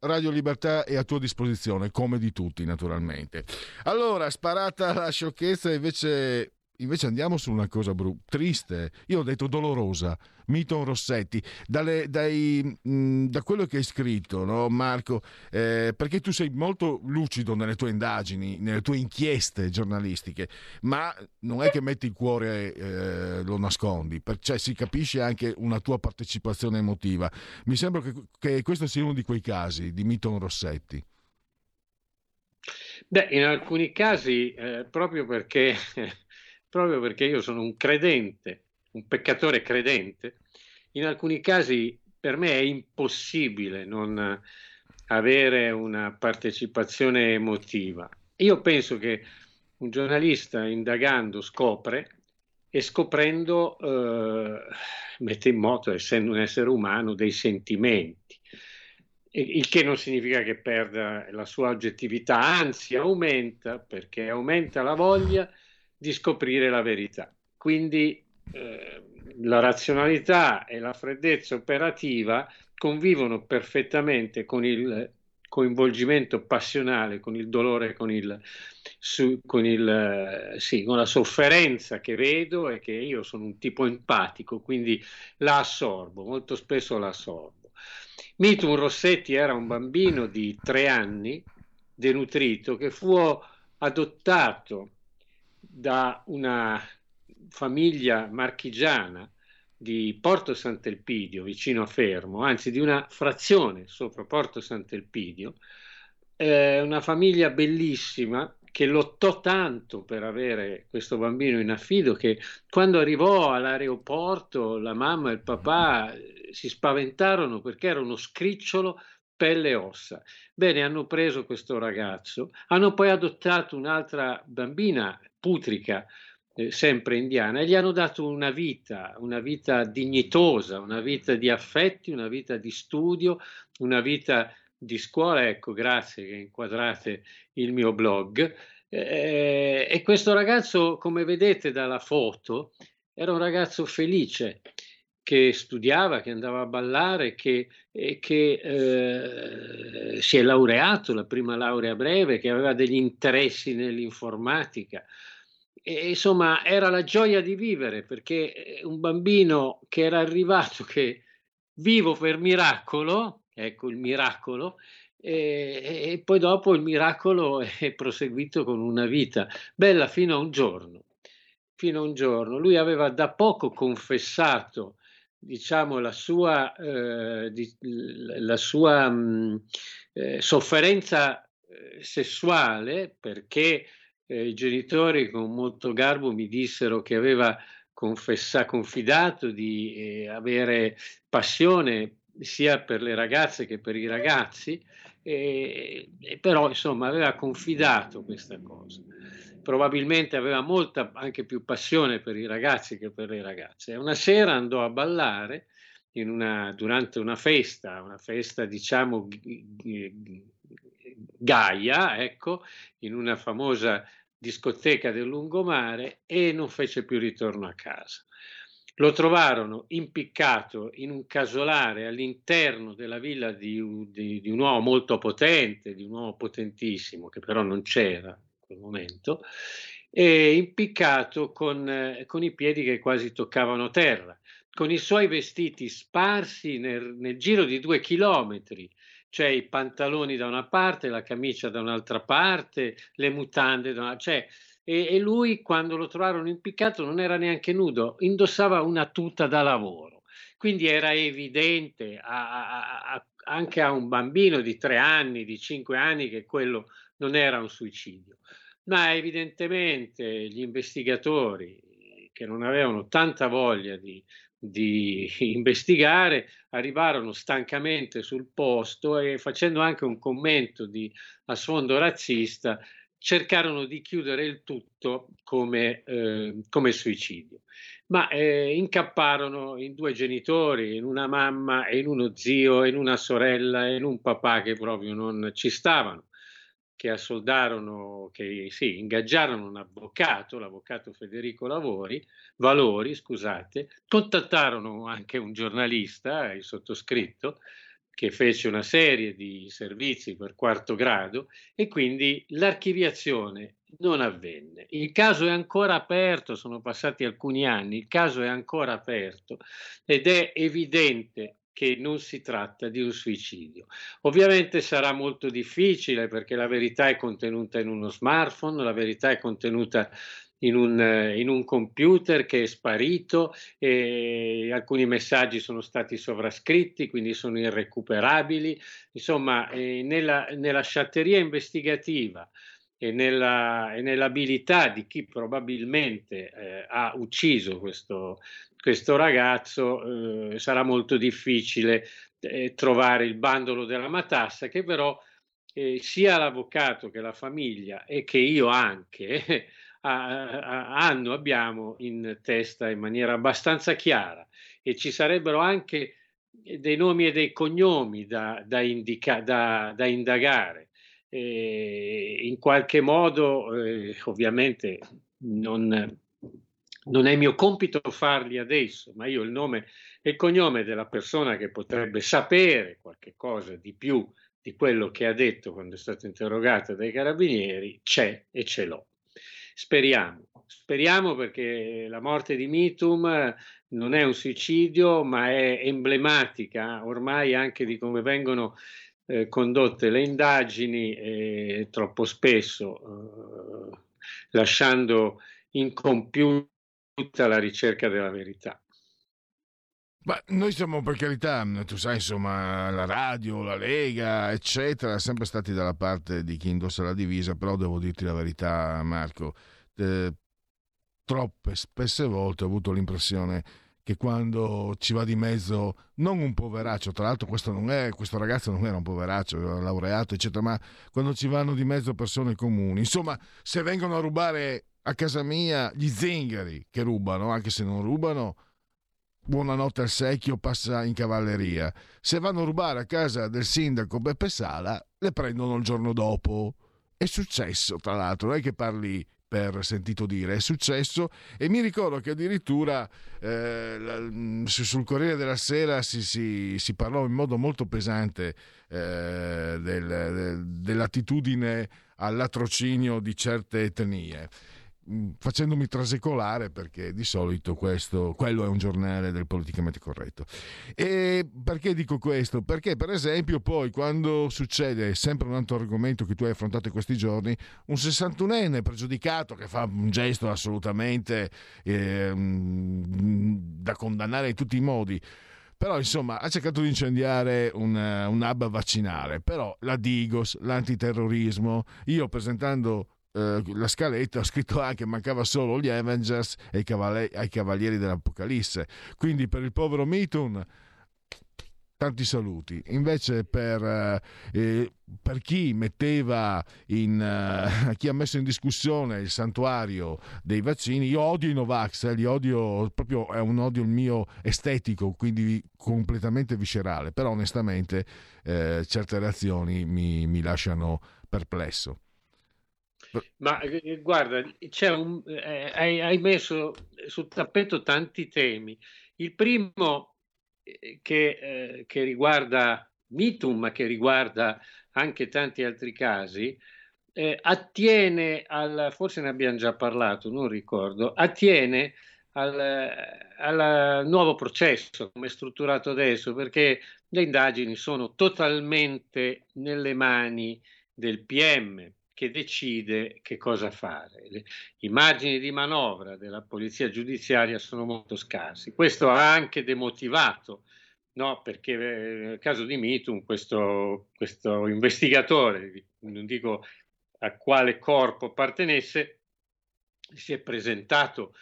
Radio Libertà è a tua disposizione, come di tutti naturalmente. Allora, sparata la sciocchezza, invece, invece andiamo su una cosa bru- triste. Io ho detto dolorosa. Milton Rossetti, dalle, dai, mh, da quello che hai scritto, no, Marco, eh, perché tu sei molto lucido nelle tue indagini, nelle tue inchieste giornalistiche, ma non è che metti il cuore, eh, lo nascondi, cioè si capisce anche una tua partecipazione emotiva. Mi sembra che, che questo sia uno di quei casi di Milton Rossetti. Beh, in alcuni casi, eh, proprio, perché, proprio perché io sono un credente, un peccatore credente, in alcuni casi per me è impossibile non avere una partecipazione emotiva. Io penso che un giornalista indagando scopre e scoprendo eh, mette in moto, essendo un essere umano, dei sentimenti, il che non significa che perda la sua oggettività, anzi aumenta perché aumenta la voglia di scoprire la verità. Quindi eh, la razionalità e la freddezza operativa convivono perfettamente con il coinvolgimento passionale, con il dolore, con, il, su, con, il, sì, con la sofferenza che vedo e che io sono un tipo empatico, quindi la assorbo, molto spesso la assorbo. Mitun Rossetti era un bambino di tre anni, denutrito, che fu adottato da una famiglia marchigiana di Porto Sant'Elpidio, vicino a Fermo, anzi di una frazione sopra Porto Sant'Elpidio, eh, una famiglia bellissima che lottò tanto per avere questo bambino in affido che quando arrivò all'aeroporto la mamma e il papà si spaventarono perché era uno scricciolo pelle e ossa. Bene, hanno preso questo ragazzo, hanno poi adottato un'altra bambina putrica, eh, sempre indiana, e gli hanno dato una vita, una vita dignitosa, una vita di affetti, una vita di studio, una vita di scuola, ecco, grazie che inquadrate il mio blog. Eh, e questo ragazzo, come vedete dalla foto, era un ragazzo felice che studiava, che andava a ballare, che, che eh, si è laureato, la prima laurea breve, che aveva degli interessi nell'informatica. E, insomma, era la gioia di vivere perché un bambino che era arrivato, che vivo per miracolo, ecco il miracolo, e, e, poi dopo il miracolo è proseguito con una vita bella fino a un giorno. Fino a un giorno. Lui aveva da poco confessato, diciamo, la sua, eh, di, la sua mh, mm, eh, sofferenza eh, sessuale perché eh, i genitori con molto garbo mi dissero che aveva confessa, confidato di eh, avere passione sia per le ragazze che per i ragazzi, e, però insomma aveva confidato questa cosa. Probabilmente aveva molta anche più passione per i ragazzi che per le ragazze. Una sera andò a ballare una, durante una festa, una festa diciamo gaia, ecco, in una famosa discoteca del lungomare e non fece più ritorno a casa. Lo trovarono impiccato in un casolare all'interno della villa di, di, di un uomo molto potente, di un uomo potentissimo, che però non c'era in quel momento, e impiccato con, eh, con, i piedi che quasi toccavano terra, con i suoi vestiti sparsi nel, nel giro di due chilometri, cioè i pantaloni da una parte, la camicia da un'altra parte, le mutande da una cioè e, e lui quando lo trovarono impiccato non era neanche nudo, indossava una tuta da lavoro. Quindi era evidente a, a, a, anche a un bambino di tre anni, di cinque anni, che quello non era un suicidio. Ma evidentemente gli investigatori, che non avevano tanta voglia di, di investigare, arrivarono stancamente sul posto e facendo anche un commento di, a sfondo razzista, cercarono di chiudere il tutto come, eh, come suicidio, ma eh, incapparono in due genitori, in una mamma in uno zio, in una sorella in un papà che proprio non ci stavano, che assoldarono, che sì, ingaggiarono un avvocato, l'avvocato Federico Lavori, Valori, scusate, contattarono anche un giornalista, il sottoscritto, che fece una serie di servizi per quarto grado e quindi l'archiviazione non avvenne. Il caso è ancora aperto, sono passati alcuni anni, il caso è ancora aperto ed è evidente che non si tratta di un suicidio. Ovviamente sarà molto difficile perché la verità è contenuta in uno smartphone, la verità è contenuta in un, in un, computer che è sparito e alcuni messaggi sono stati sovrascritti, quindi sono irrecuperabili. Insomma, eh, nella, nella sciatteria investigativa e, nella, e, nell'abilità di chi probabilmente eh, ha ucciso questo, questo ragazzo eh, sarà molto difficile eh, trovare il bandolo della matassa che però eh, sia l'avvocato che la famiglia e che io anche hanno, abbiamo in testa in maniera abbastanza chiara e ci sarebbero anche dei nomi e dei cognomi da, da, indica, da, da indagare. E in qualche modo, eh, ovviamente, non, non è mio compito farli adesso, ma io il nome e il cognome della persona che potrebbe sapere qualche cosa di più di quello che ha detto quando è stato interrogato dai carabinieri c'è e ce l'ho. Speriamo. speriamo perché la morte di Mitum non è un suicidio, ma è emblematica ormai anche di come vengono eh, condotte le indagini e troppo spesso eh, lasciando incompiuta la ricerca della verità. Ma noi siamo per carità, tu sai, insomma, la radio, la Lega, eccetera, sempre stati dalla parte di chi indossa la divisa, però devo dirti la verità, Marco, eh, troppe, spesse volte ho avuto l'impressione che quando ci va di mezzo non un poveraccio, tra l'altro questo, è, questo ragazzo non era un poveraccio, era laureato, eccetera, ma quando ci vanno di mezzo persone comuni, insomma, se vengono a rubare a casa mia gli zingari che rubano, anche se non rubano, buonanotte al secchio passa in cavalleria. Se vanno a rubare a casa del sindaco Beppe Sala, le prendono il giorno dopo. È successo, tra l'altro, non è che parli per sentito dire, è successo e mi ricordo che addirittura eh, sul Corriere della Sera si, si, si, parlò in modo molto pesante eh, del, del, dell'attitudine al latrocinio di certe etnie. Mm, facendomi trasecolare perché di solito questo, quello è un giornale del politicamente corretto. E perché dico questo? Perché per esempio poi quando succede sempre un altro argomento che tu hai affrontato in questi giorni, un 61enne pregiudicato che fa un gesto assolutamente eh, da condannare in tutti i modi, però insomma ha cercato di incendiare un, un hub vaccinale, però la Digos, l'antiterrorismo, io presentando eh, la scaletta ho scritto anche mancava solo gli Avengers e i, cavall- i Cavalieri dell'Apocalisse. Quindi per il povero Mitun tanti saluti. Invece per, eh, eh per chi in eh, chi ha messo in discussione il santuario dei vaccini, io odio i Novax, eh, li odio proprio è un odio il mio estetico, quindi completamente viscerale, però onestamente eh, certe reazioni mi, mi lasciano perplesso. Ma eh, guarda, un, eh, hai, hai, messo sul tappeto tanti temi. Il primo eh, che, eh, che riguarda Mitum, ma che riguarda anche tanti altri casi, eh, attiene al, forse ne abbiamo già parlato, non ricordo, attiene al, al nuovo processo come è strutturato adesso, perché le indagini sono totalmente nelle mani del PM, che decide che cosa fare. I margini di manovra della polizia giudiziaria sono molto scarsi. Questo ha anche demotivato, no? perché nel caso di Mitum questo, questo investigatore, non dico a quale corpo appartenesse, si è presentato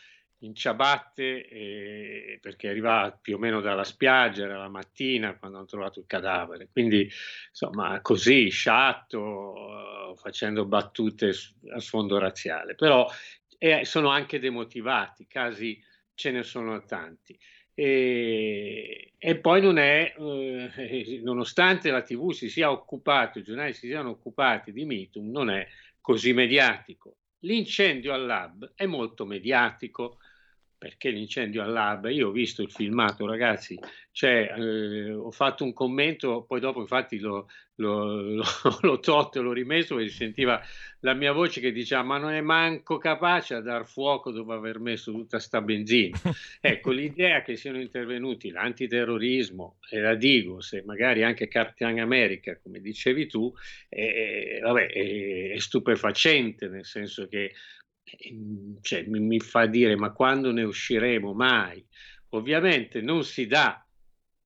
in ciabatte eh, perché arrivava più o meno dalla spiaggia, era la mattina quando hanno trovato il cadavere, quindi insomma così sciatto, facendo battute a sfondo razziale, però eh, sono anche demotivati, casi ce ne sono tanti. E, e poi non è, eh, nonostante la TV si sia occupata, i giornali si siano occupati di Mitum, non è così mediatico. L'incendio al lab è molto mediatico, perché l'incendio al lab, io ho visto il filmato ragazzi, cioè, eh, ho fatto un commento, poi dopo infatti l'ho, l'ho, l'ho, tolto e l'ho rimesso e si sentiva la mia voce che diceva ma non è manco capace a dar fuoco dopo aver messo tutta sta benzina. ecco, l'idea che siano intervenuti l'antiterrorismo e la Digos e magari anche Captain America, come dicevi tu, è, vabbè, è, è stupefacente, nel senso che cioè, mi, mi fa dire ma quando ne usciremo mai? Ovviamente non si dà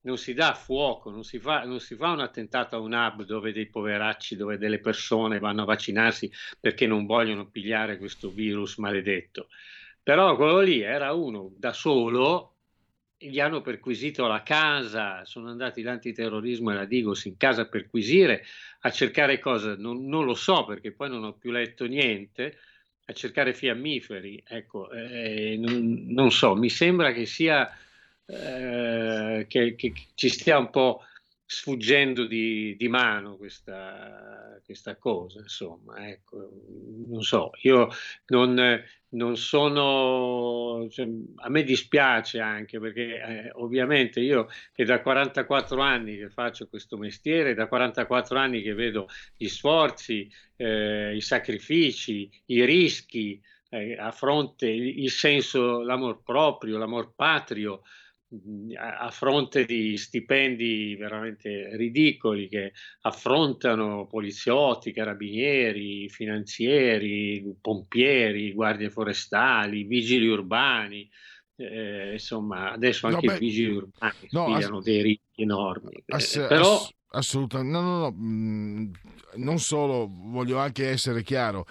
non si dà fuoco, non si, fa, non si, fa, un attentato a un hub dove dei poveracci, dove delle persone vanno a vaccinarsi perché non vogliono pigliare questo virus maledetto. Però quello lì era uno da solo, gli hanno perquisito la casa, sono andati l'antiterrorismo e la Digos in casa a perquisire, a cercare cosa, non, non lo so perché poi non ho più letto niente, a cercare fiammiferi, ecco, eh, non, non, so, mi sembra che sia eh, che, che, ci stia un po' sfuggendo di, di mano questa, questa, cosa, insomma, ecco, non so, io non, non sono, cioè, a me dispiace anche perché eh, ovviamente io è da 44 anni che faccio questo mestiere, da 44 anni che vedo gli sforzi, eh, i sacrifici, i rischi, eh, a fronte il senso, l'amor proprio, l'amor patrio, a fronte di stipendi veramente ridicoli che affrontano poliziotti, carabinieri, finanzieri, pompieri, guardie forestali, vigili urbani, eh, insomma adesso anche no, beh, i vigili urbani no, ass- dei riti enormi. Ass- eh, però... Ass- assolutamente, no, no, no, non solo, voglio anche essere chiaro,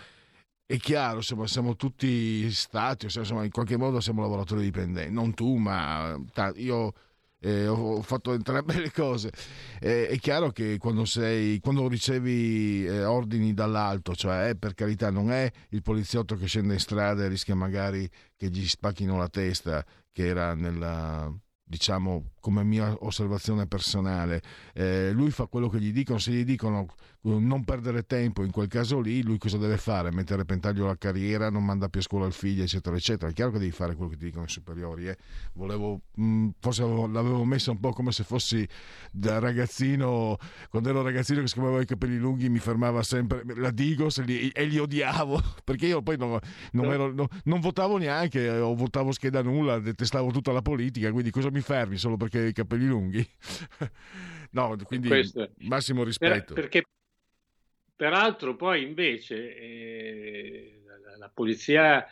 è chiaro, insomma, siamo tutti stati, insomma, in qualche modo siamo lavoratori dipendenti, non tu, ma io eh, ho fatto entrambe le cose. Eh, è chiaro che quando, sei, quando ricevi eh, ordini dall'alto, cioè eh, per carità non è il poliziotto che scende in strada e rischia magari che gli spacchino la testa, che era nella diciamo come mia osservazione personale, eh, lui fa quello che gli dicono, se gli dicono non perdere tempo in quel caso lì, lui cosa deve fare? Mettere a repentaglio la carriera, non manda più a scuola il figlio, eccetera, eccetera. È chiaro che devi fare quello che ti dicono i superiori. Eh. Volevo, mh, mm, forse l'avevo messa un po' come se fossi da ragazzino, quando ero ragazzino che scriveva i capelli lunghi, mi fermava sempre la Digos e li, e li odiavo, perché io poi non, non, ero, no, non, votavo neanche, o votavo scheda nulla, detestavo tutta la politica, quindi cosa mi fermi solo perché hai i capelli lunghi? no, quindi Questo. massimo rispetto. Per, perché Peraltro poi invece eh, la, la, polizia,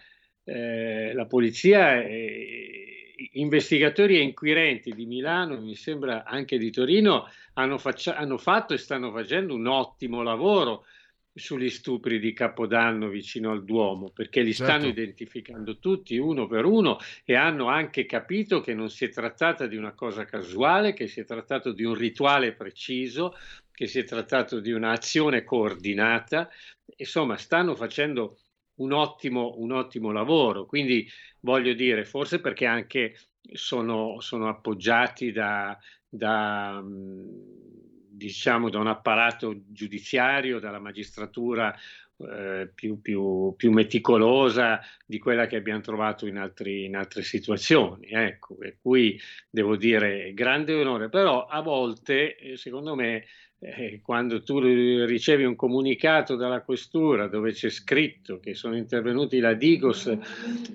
eh, la polizia eh, investigatori e inquirenti di Milano, mi sembra anche di Torino, hanno, faccia, hanno fatto e stanno facendo un ottimo lavoro sugli stupri di Capodanno vicino al Duomo, perché li certo. stanno identificando tutti uno per uno e hanno anche capito che non si è trattata di una cosa casuale, che si è trattato di un rituale preciso che si è trattato di un'azione coordinata, insomma stanno facendo un ottimo, un ottimo lavoro, quindi voglio dire, forse perché anche sono, sono appoggiati da, da, diciamo, da un apparato giudiziario, dalla magistratura eh, più, più, più, meticolosa di quella che abbiamo trovato in, altri, in altre situazioni. Ecco, per cui devo dire grande onore, però a volte, eh, secondo me, eh, quando tu ricevi un comunicato dalla questura dove c'è scritto che sono intervenuti la Digos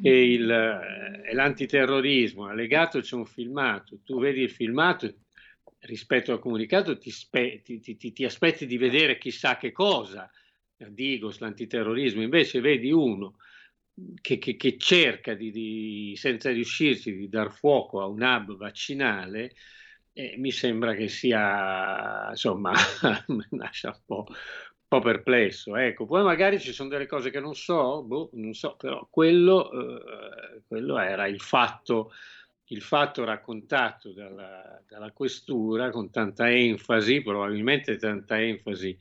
e, il, e l'antiterrorismo, allegato c'è un filmato, tu vedi il filmato rispetto al comunicato ti, spe, ti, ti, ti aspetti di vedere chissà che cosa, la Digos, l'antiterrorismo, invece vedi uno che, che, che cerca di, di, senza riuscirci di dar fuoco a un hub vaccinale eh, mi sembra che sia, insomma, lascia un po', un po', perplesso. Ecco, poi magari ci sono delle cose che non so, boh, non so, però quello, eh, quello era il fatto, il fatto raccontato dalla, dalla, questura con tanta enfasi, probabilmente tanta enfasi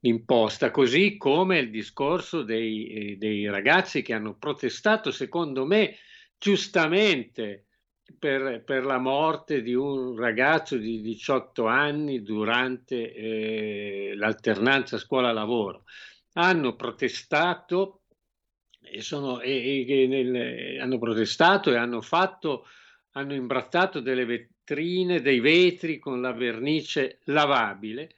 imposta, così come il discorso dei, dei ragazzi che hanno protestato, secondo me, giustamente per, per, la morte di un ragazzo di 18 anni durante eh, l'alternanza scuola-lavoro. Hanno protestato e, sono, e, e nel, hanno protestato e hanno fatto, hanno imbrattato delle vetrine, dei vetri con la vernice lavabile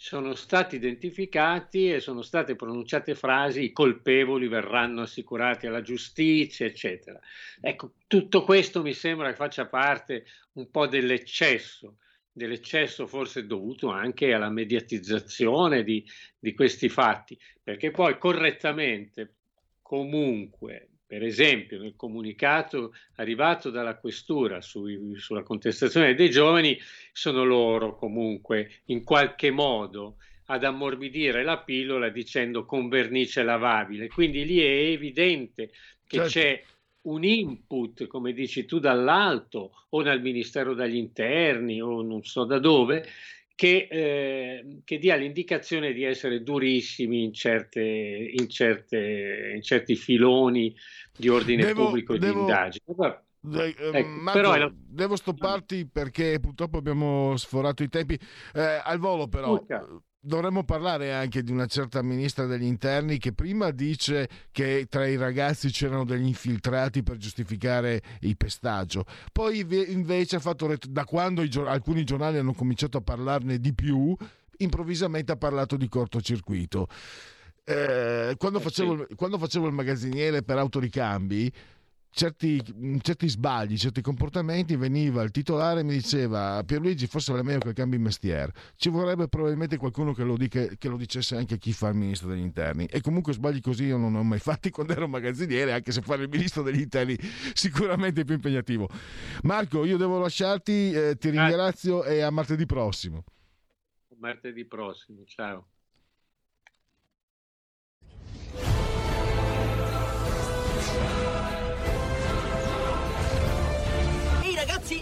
sono stati identificati e sono state pronunciate frasi i colpevoli verranno assicurati alla giustizia, eccetera. Ecco, tutto questo mi sembra che faccia parte un po' dell'eccesso, dell'eccesso forse dovuto anche alla mediatizzazione di, di questi fatti, perché poi correttamente, comunque, per esempio, nel comunicato arrivato dalla questura sui, sulla contestazione dei giovani, sono loro comunque in qualche modo ad ammorbidire la pillola dicendo con vernice lavabile. Quindi lì è evidente che certo. c'è un input, come dici tu, dall'alto o dal Ministero degli Interni o non so da dove, che, eh, che, dia l'indicazione di essere durissimi in, certe, in, certe, in certi filoni di ordine devo, pubblico e devo... di indagine. Eh, ecco, Marco, però devo stopparti perché purtroppo abbiamo sforato i tempi. Eh, al volo, però, okay dovremmo parlare anche di una certa ministra degli interni che prima dice che tra i ragazzi c'erano degli infiltrati per giustificare il pestaggio, poi invece ha fatto da quando alcuni giornali hanno cominciato a parlarne di più, improvvisamente ha parlato di cortocircuito. eh, quando, Eh, facevo, quando facevo il magazziniere per autoricambi, certi, certi sbagli, certi comportamenti, veniva il titolare e mi diceva Pierluigi forse vale meglio che cambi mestiere. Ci vorrebbe probabilmente qualcuno che lo, dica- che lo dicesse anche a chi fa il ministro degli interni. E comunque sbagli così io non ne ho mai fatti quando ero magazziniere, anche se fare il ministro degli interni sicuramente è più impegnativo. Marco, io devo lasciarti, eh, ti ringrazio e a martedì prossimo. Martedì prossimo, ciao.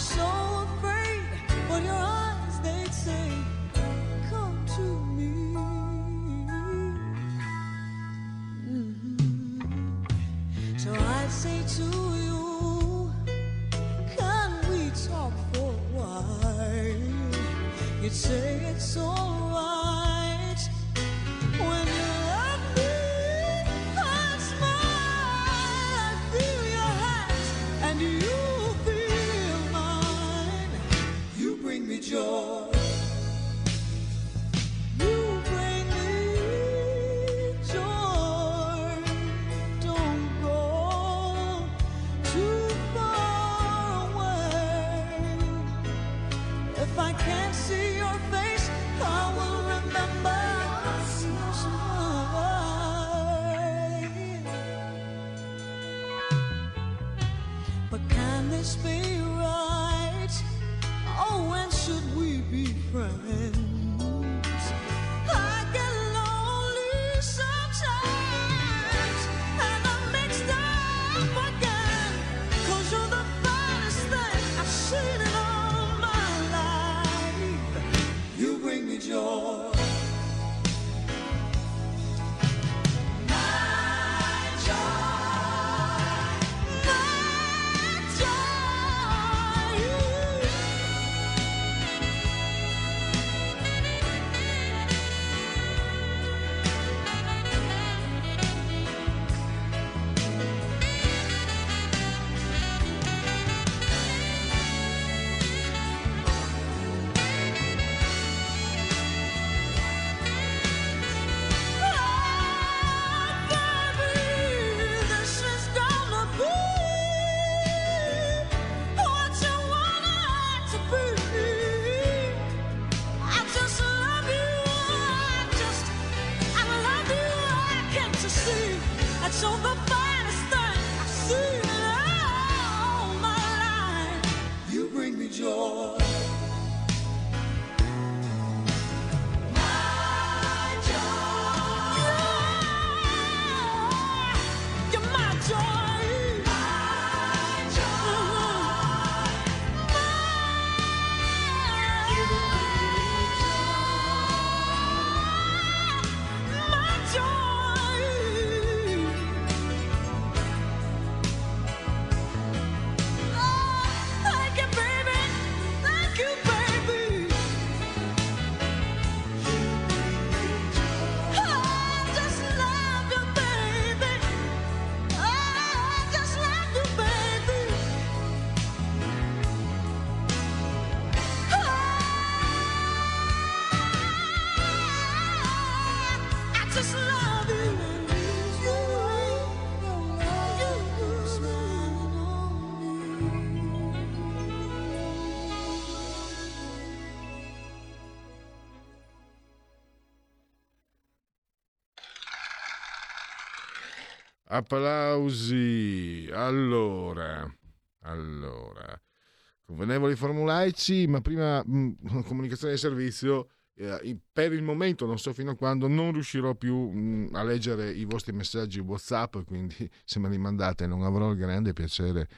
So Applausi. Allora, allora, convenevoli formulaici, ma prima mh, comunicazione di servizio. eh, per il momento, non so fino a quando, non riuscirò più mh, a leggere i vostri messaggi WhatsApp, quindi se me li mandate non avrò il grande piacere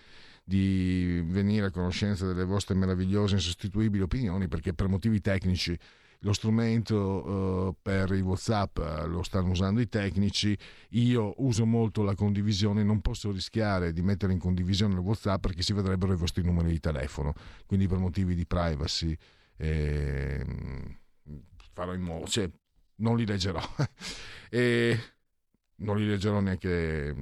di venire a conoscenza delle vostre meravigliose insostituibili opinioni, perché per motivi tecnici lo strumento eh, per i WhatsApp eh, lo stanno usando i tecnici, io uso molto la condivisione, non posso rischiare di mettere in condivisione il WhatsApp perché si vedrebbero i vostri numeri di telefono, quindi per motivi di privacy ehm, farò in modo, cioè non li leggerò e non li leggerò neanche,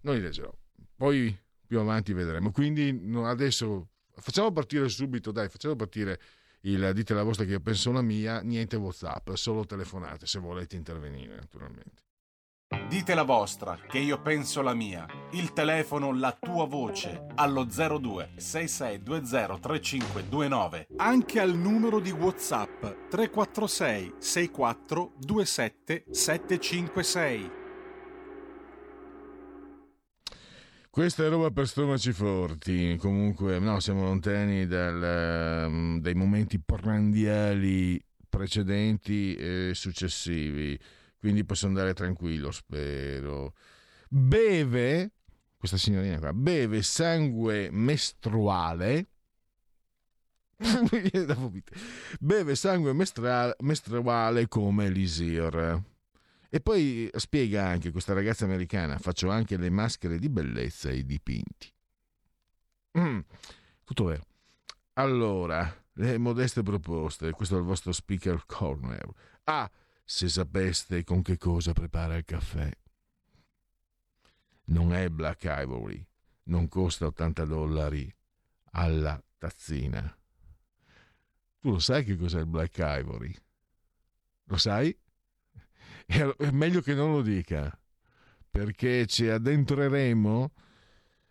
non li leggerò. Poi più avanti vedremo. Quindi adesso facciamo partire subito, dai, facciamo partire il dite la vostra che io penso la mia, niente WhatsApp, solo telefonate se volete intervenire, naturalmente. Dite la vostra, che io penso la mia. Il telefono, la tua voce, allo 02 6620 3529. Anche al numero di WhatsApp 346 64 27 756. Questa è roba per stomaci forti. Comunque, no, siamo lontani dal, ehm, dai momenti prandiali precedenti e successivi. Quindi posso andare tranquillo, spero. Beve, questa signorina qua, beve sangue mestruale. Beve sangue mestruale come l'Isir. E poi spiega anche questa ragazza americana, faccio anche le maschere di bellezza e i dipinti. Mm, tutto vero. Allora, le modeste proposte, questo è il vostro speaker corner. Ah, se sapeste con che cosa prepara il caffè. Non è Black Ivory, non costa 80 dollari alla tazzina. Tu lo sai che cos'è il Black Ivory? Lo sai? È meglio che non lo dica, perché ci addentreremo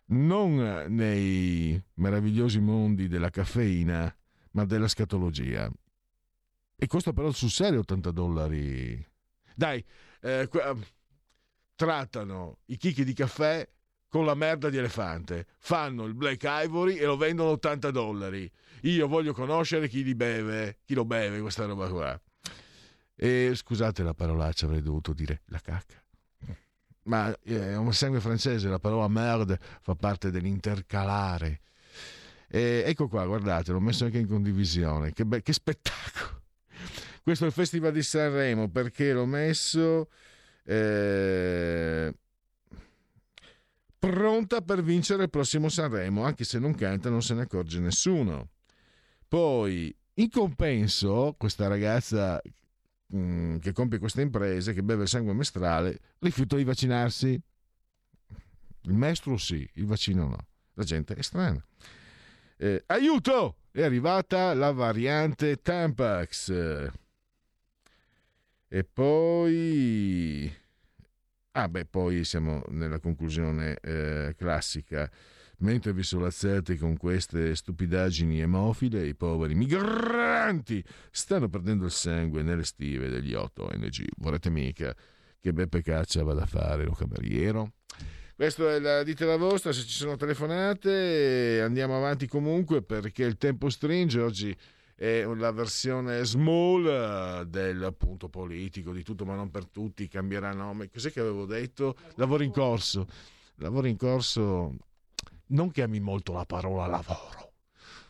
non nei meravigliosi mondi della caffeina, ma della scatologia. E costa però sul serio 80 dollari. Dai, eh, trattano i chicchi di caffè con la merda di elefante. Fanno il Black Ivory e lo vendono 80 dollari. Io voglio conoscere chi li beve, chi lo beve questa roba qua. E scusate la parolaccia, avrei dovuto dire la cacca. Ma eh, è un sangue francese, la parola merde fa parte dell'intercalare. E ecco qua, guardate, l'ho messo anche in condivisione. Che, be- che spettacolo! Questo è il Festival di Sanremo perché l'ho messo eh, pronta per vincere il prossimo Sanremo, anche se non canta non se ne accorge nessuno. Poi, in compenso, questa ragazza mm, che compie queste imprese, che beve il sangue mestrale, rifiuta di vaccinarsi. Il mestro sì, il vaccino no. La gente è strana. Eh, aiuto! È arrivata la variante Tampax. E poi... Ah beh, poi siamo nella conclusione eh, classica. Mentre vi solazzate con queste stupidaggini emofile, i poveri migranti stanno perdendo il sangue nelle stive degli 8 ONG. Vorrete mica che Beppe Caccia vada a fare lo cameriero? Questo è la dite la vostra, se ci sono telefonate andiamo avanti comunque perché il tempo stringe, oggi è la versione small del punto politico, di tutto ma non per tutti, cambierà nome. Cos'è che avevo detto? Lavoro in corso. Lavoro in corso, non che ami molto la parola lavoro,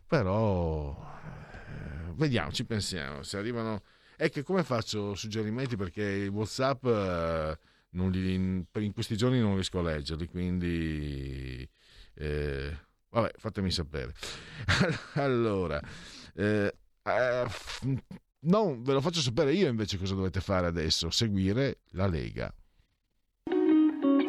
però eh, vediamo, ci pensiamo. Se arrivano... È che come faccio suggerimenti perché i WhatsApp... eh, non li- in questi giorni non riesco a leggerli, quindi eh, vabbè, fatemi sapere. allora, eh, eh, no, ve lo faccio sapere io invece cosa dovete fare adesso, seguire la Lega.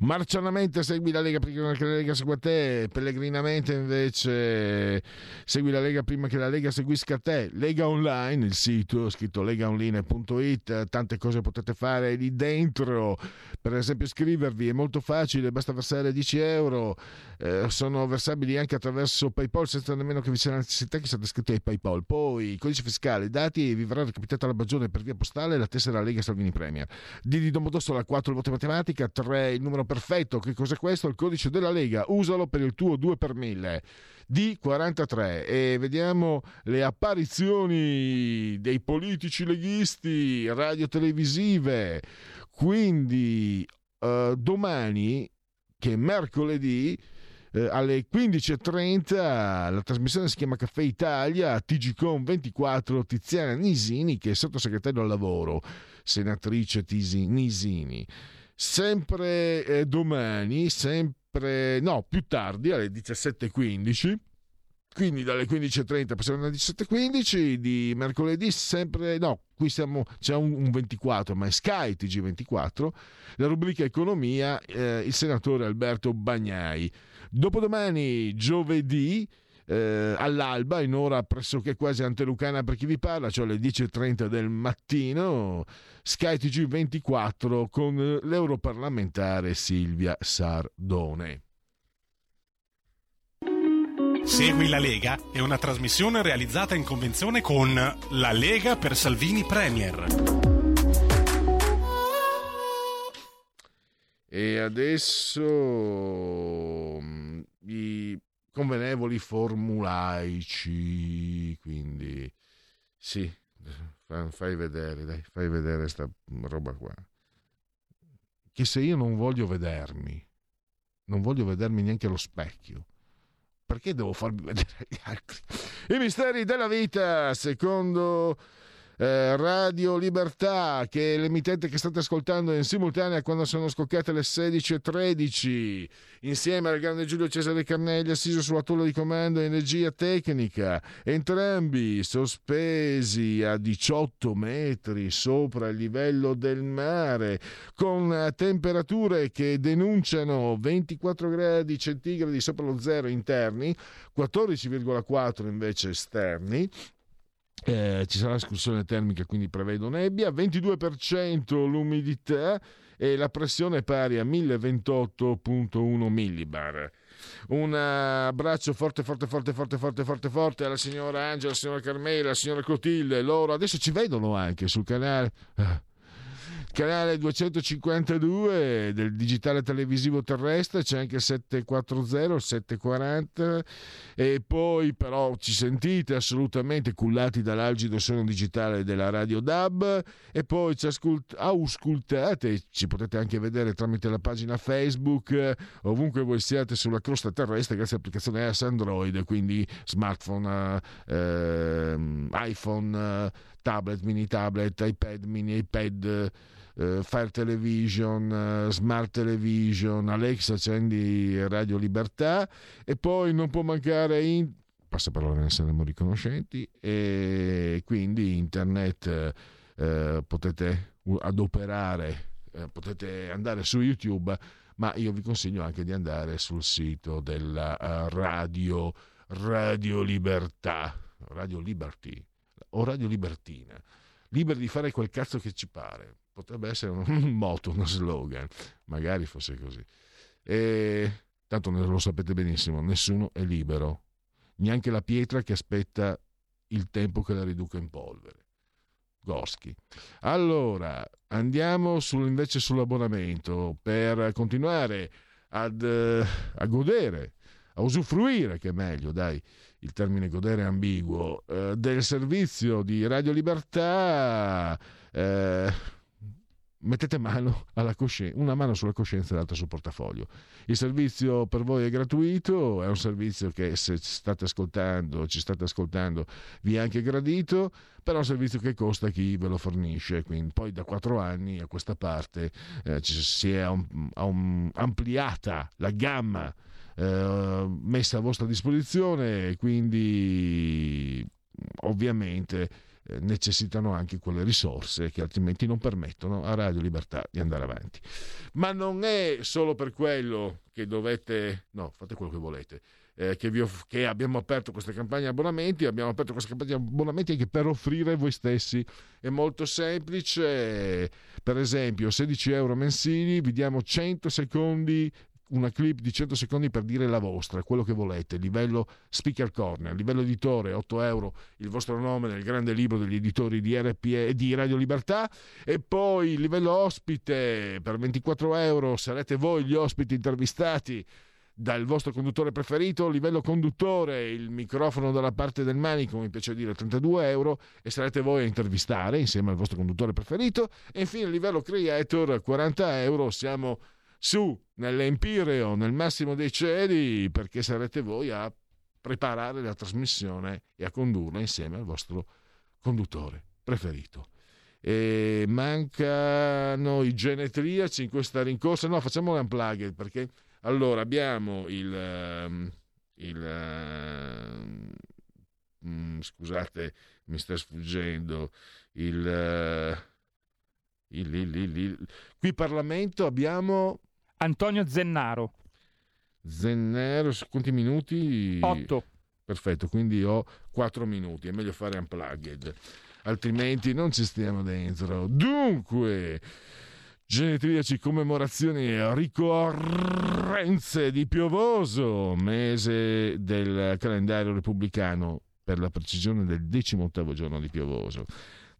Marcianamente segui la Lega prima che la Lega segua te, pellegrinamente invece segui la Lega prima che la Lega seguisca te. Lega Online, il sito scritto legaonline.it, tante cose potete fare lì dentro. Per esempio iscrivervi è molto facile, basta versare 10 euro, eh, sono versabili anche attraverso PayPal senza nemmeno che vi sia la necessità che siate iscritti ai PayPal. Poi codice fiscale, dati e vi verrà recapitata la bagione per via postale la tessera Lega Salvini Premier. D di Domodossola 4 il voto matematica, 3 il numero perfetto. Che cos'è questo? Il codice della Lega. Usalo per il tuo 2 per 1000. D43 e vediamo le apparizioni dei politici leghisti radio-televisive. Quindi eh, domani, che è mercoledì, eh, alle 15.30 la trasmissione si chiama Caffè Italia, TGCOM 24, Tiziana Nisini che è sottosegretario al lavoro, senatrice Tisi, Nisini. Sempre eh, domani, sempre, no, più tardi, alle 17.15, quindi dalle 15.30 passiamo alle 17.15 di mercoledì sempre no qui siamo c'è un, un 24 ma è Sky TG24 la rubrica economia eh, il senatore Alberto Bagnai. Dopodomani giovedì eh, all'alba in ora pressoché quasi antelucana per chi vi parla cioè alle 10.30 del mattino Sky TG24 con l'europarlamentare Silvia Sardone Segui la Lega è una trasmissione realizzata in convenzione con La Lega per Salvini Premier. E adesso mm, i convenevoli formulaici, quindi sì, fa- fai vedere, dai, fai vedere sta roba qua. Che se io non voglio vedermi, non voglio vedermi neanche allo specchio, perché devo farmi vedere agli altri? I misteri della vita, secondo eh, Radio Libertà, che è l'emittente che state ascoltando in simultanea quando sono scoccate le 16.13, insieme al grande Giulio Cesare Carnelli assiso sulla tolla di comando energia tecnica, entrambi sospesi a 18 metri sopra il livello del mare, con temperature che denunciano 24 gradi centigradi sopra lo zero interni, 14,4 invece esterni. Eh, ci sarà escursione termica, quindi prevedo nebbia, 22% l'umidità e la pressione pari a 1028.1 millibar. Un abbraccio forte, forte, forte, forte, forte, forte, forte alla signora Angela, alla signora Carmela, alla signora Clotilde. Loro adesso ci vedono anche sul canale. Canale 252 del digitale televisivo terrestre, c'è anche il 740, il 740 e poi però ci sentite assolutamente cullati dall'algido suono digitale della radio DAB. E poi ci ascult- auscultate, ci potete anche vedere tramite la pagina Facebook ovunque voi siate sulla crosta terrestre grazie all'applicazione AS Android, quindi smartphone, eh, iPhone, tablet, mini tablet, iPad, mini iPad eh, Fire Television, eh, Smart Television, Alexa accendi Radio Libertà. E poi non può mancare in passaparola ne saremo riconoscenti. E quindi internet eh, potete adoperare eh, potete andare su YouTube ma io vi consiglio anche di andare sul sito della eh, radio Radio Libertà. Radio Liberty o Radio Libertina. Liberi di fare quel cazzo che ci pare potrebbe essere un, motto, uno slogan, magari fosse così. E tanto lo sapete benissimo, nessuno è libero, neanche la pietra che aspetta il tempo che la riduca in polvere. Goschi. Allora, andiamo sul, invece sull'abbonamento per continuare ad, eh, a godere, a usufruire, che è meglio, dai, il termine godere è ambiguo, eh, del servizio di Radio Libertà. Eh, mettete mano coscienza, una mano sulla coscienza e l'altra sul portafoglio. Il servizio per voi è gratuito, è un servizio che se state ascoltando, ci state ascoltando, vi è anche gradito, però è un servizio che costa chi ve lo fornisce. Quindi poi da quattro anni a questa parte eh, si è um, um, ampliata la gamma eh, messa a vostra disposizione quindi ovviamente necessitano anche quelle risorse che altrimenti non permettono a Radio Libertà di andare avanti. Ma non è solo per quello che dovete, no, fate quello che volete. eh, che, vi che abbiamo aperto queste campagne abbonamenti, abbiamo aperto queste campagne abbonamenti anche per offrire voi stessi. È molto semplice, per esempio 16 euro mensili, vi diamo 100 secondi una clip di 100 secondi per dire la vostra, quello che volete, livello speaker corner, livello editore 8 euro, il vostro nome nel grande libro degli editori di RPE di Radio Libertà. E poi livello ospite per 24 euro sarete voi gli ospiti intervistati dal vostro conduttore preferito, livello conduttore, il microfono dalla parte del manico, mi piace dire 32 euro, e sarete voi a intervistare insieme al vostro conduttore preferito. E infine, livello creator, 40 euro, siamo su nell'Empireo, nel massimo dei cieli, perché sarete voi a preparare la trasmissione e a condurla insieme al vostro conduttore preferito. E mancano i genetriaci in questa rincorsa. No, facciamo l'unplugged perché allora abbiamo il, ehm, il ehm, mm, scusate, mi sta sfuggendo il, il, il- il- qui Parlamento abbiamo Antonio Zennaro. Zennero, su quanti minuti? 8. Perfetto, quindi ho 4 minuti, è meglio fare unplugged, altrimenti non ci stiamo dentro. Dunque, genetriaci, commemorazioni e ricorrenze di Piovoso, mese del calendario repubblicano, per la precisione del 18 giorno di Piovoso.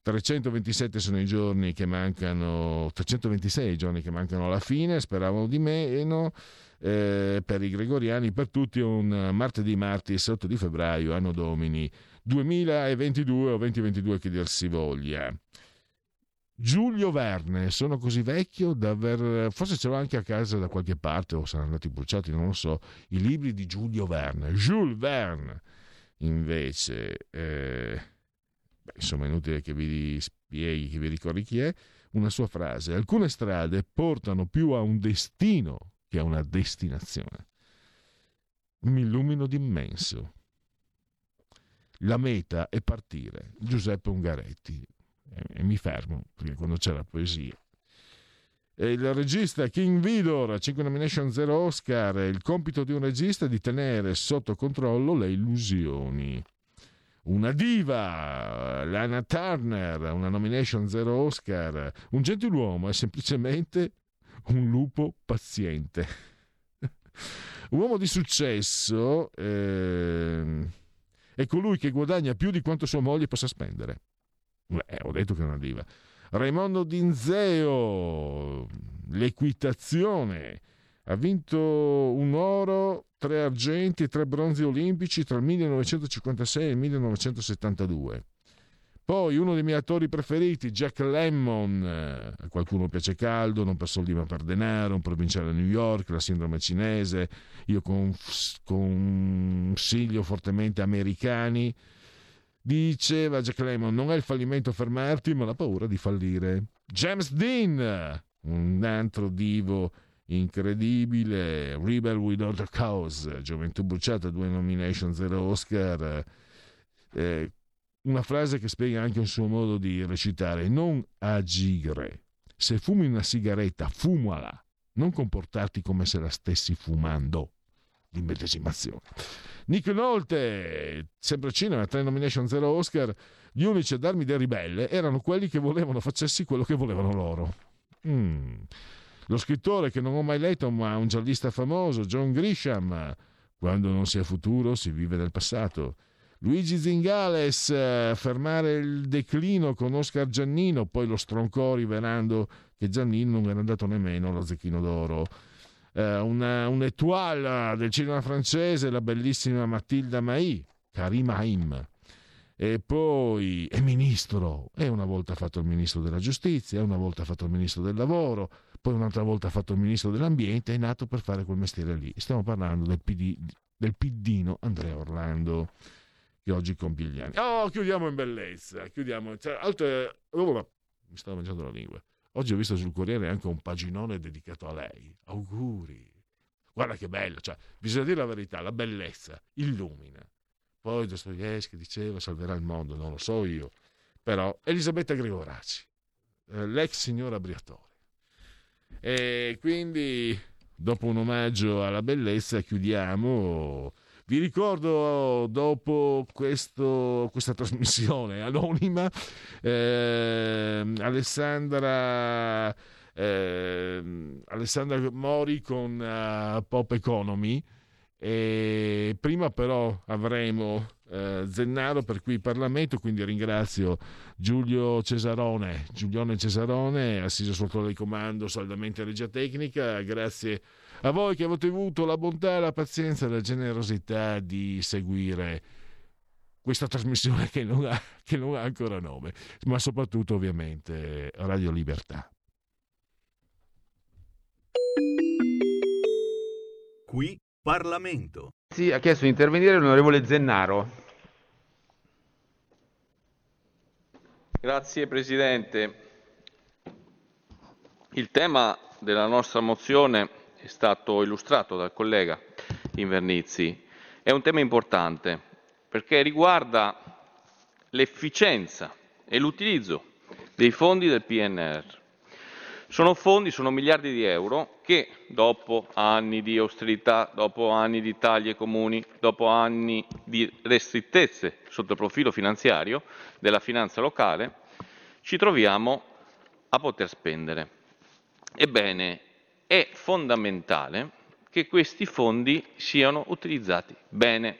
327 sono i giorni che mancano, 326 i giorni che mancano alla fine, speravano di meno. eh, per i gregoriani, per tutti un martedì, martis 8 di febbraio, anno domini 2022 o 2022 che dir si voglia. Giulio Verne, sono così vecchio da aver, forse ce l'ho anche a casa da qualche parte o saranno andati bruciati, non lo so, i libri di Giulio Verne. Jules Verne, invece, eh, beh, insomma, è inutile che vi spieghi, che vi ricordi chi è, una sua frase. Alcune strade portano più a un destino che a una destinazione. Mi illumino d'immenso. La meta è partire. Giuseppe Ungaretti. E, mi fermo, perché quando c'è la poesia. E il regista King Vidor, 5 nomination 0 Oscar, il compito di un regista è di tenere sotto controllo le illusioni. Una diva, Lana Turner, una nomination 0 Oscar. Un gentiluomo è semplicemente un lupo paziente. Uomo di successo ehm, è colui che guadagna più di quanto sua moglie possa spendere. Eh, ho detto che è una diva. Raimondo Dinzeo, l'equitazione, ha vinto un oro, tre argenti e tre bronzi olimpici tra il 1956 e il 1972. Poi uno dei miei attori preferiti, Jack Lemmon, a qualcuno piace caldo, non per soldi ma per denaro, un provinciale a New York, la sindrome cinese, io consiglio fortemente americani. Diceva Jack Lemmon, non è il fallimento fermarti, ma la paura di fallire. James Dean, un altro divo incredibile, Rebel Without a Cause, Gioventù bruciata, due nomination, zero Oscar. Eh, una frase che spiega anche un suo modo di recitare, non agire. Se fumi una sigaretta, fumala, non comportarti come se la stessi fumando. L'immedesimazione. Nick Nolte, sempre cinema, tre nomination, zero Oscar. Gli unici a darmi del ribelle erano quelli che volevano facessi quello che volevano loro. Mm. Lo scrittore che non ho mai letto, ma un giallista famoso, John Grisham. Quando non si è futuro, si vive del passato. Luigi Zingales, eh, fermare il declino con Oscar Giannino, poi lo stroncò rivelando che Giannino non era andato nemmeno allo Zecchino d'Oro. Eh, una, un del cinema francese, la bellissima Matilda Mai, Karim Haim. E poi è ministro, e una volta fatto il ministro della giustizia, una volta fatto il ministro del lavoro, poi un'altra volta ha fatto il ministro dell'ambiente, è nato per fare quel mestiere lì. Stiamo parlando del, PD, del piddino Andrea Orlando che oggi compie gli anni. Oh, chiudiamo in bellezza, chiudiamo. Cioè, altre... oh, mi stavo mangiando la lingua. Oggi ho visto sul Corriere anche un paginone dedicato a lei. Auguri. Guarda che bello, cioè, bisogna dire la verità, la bellezza illumina. Poi Dostoevsky diceva salverà il mondo, non lo so io, però Elisabetta Gregoraci, eh, l'ex signora Briatore. E quindi, dopo un omaggio alla bellezza, chiudiamo. Vi ricordo dopo questo- questa trasmissione anonima, ehm, Alessandra, ehm, Alessandra Mori con eh, Pop Economy. E prima però avremo eh, Zennaro per qui Parlamento, quindi ringrazio Giulio Cesarone, Giulione Cesarone, assiso sotto il comando saldamente regia tecnica, grazie a voi che avete avuto la bontà, la pazienza e la generosità di seguire questa trasmissione che non ha, che non ha ancora nome, ma soprattutto ovviamente Radio Libertà. Qui Parlamento. Sì, ha chiesto di intervenire l'onorevole Zennaro. Grazie Presidente. Il tema della nostra mozione è stato illustrato dal collega Invernizzi. È un tema importante perché riguarda l'efficienza e l'utilizzo dei fondi del PNR. Sono fondi, sono miliardi di euro che dopo anni di austerità, dopo anni di tagli comuni, dopo anni di restrittezze sotto il profilo finanziario della finanza locale, ci troviamo a poter spendere. Ebbene, è fondamentale che questi fondi siano utilizzati bene.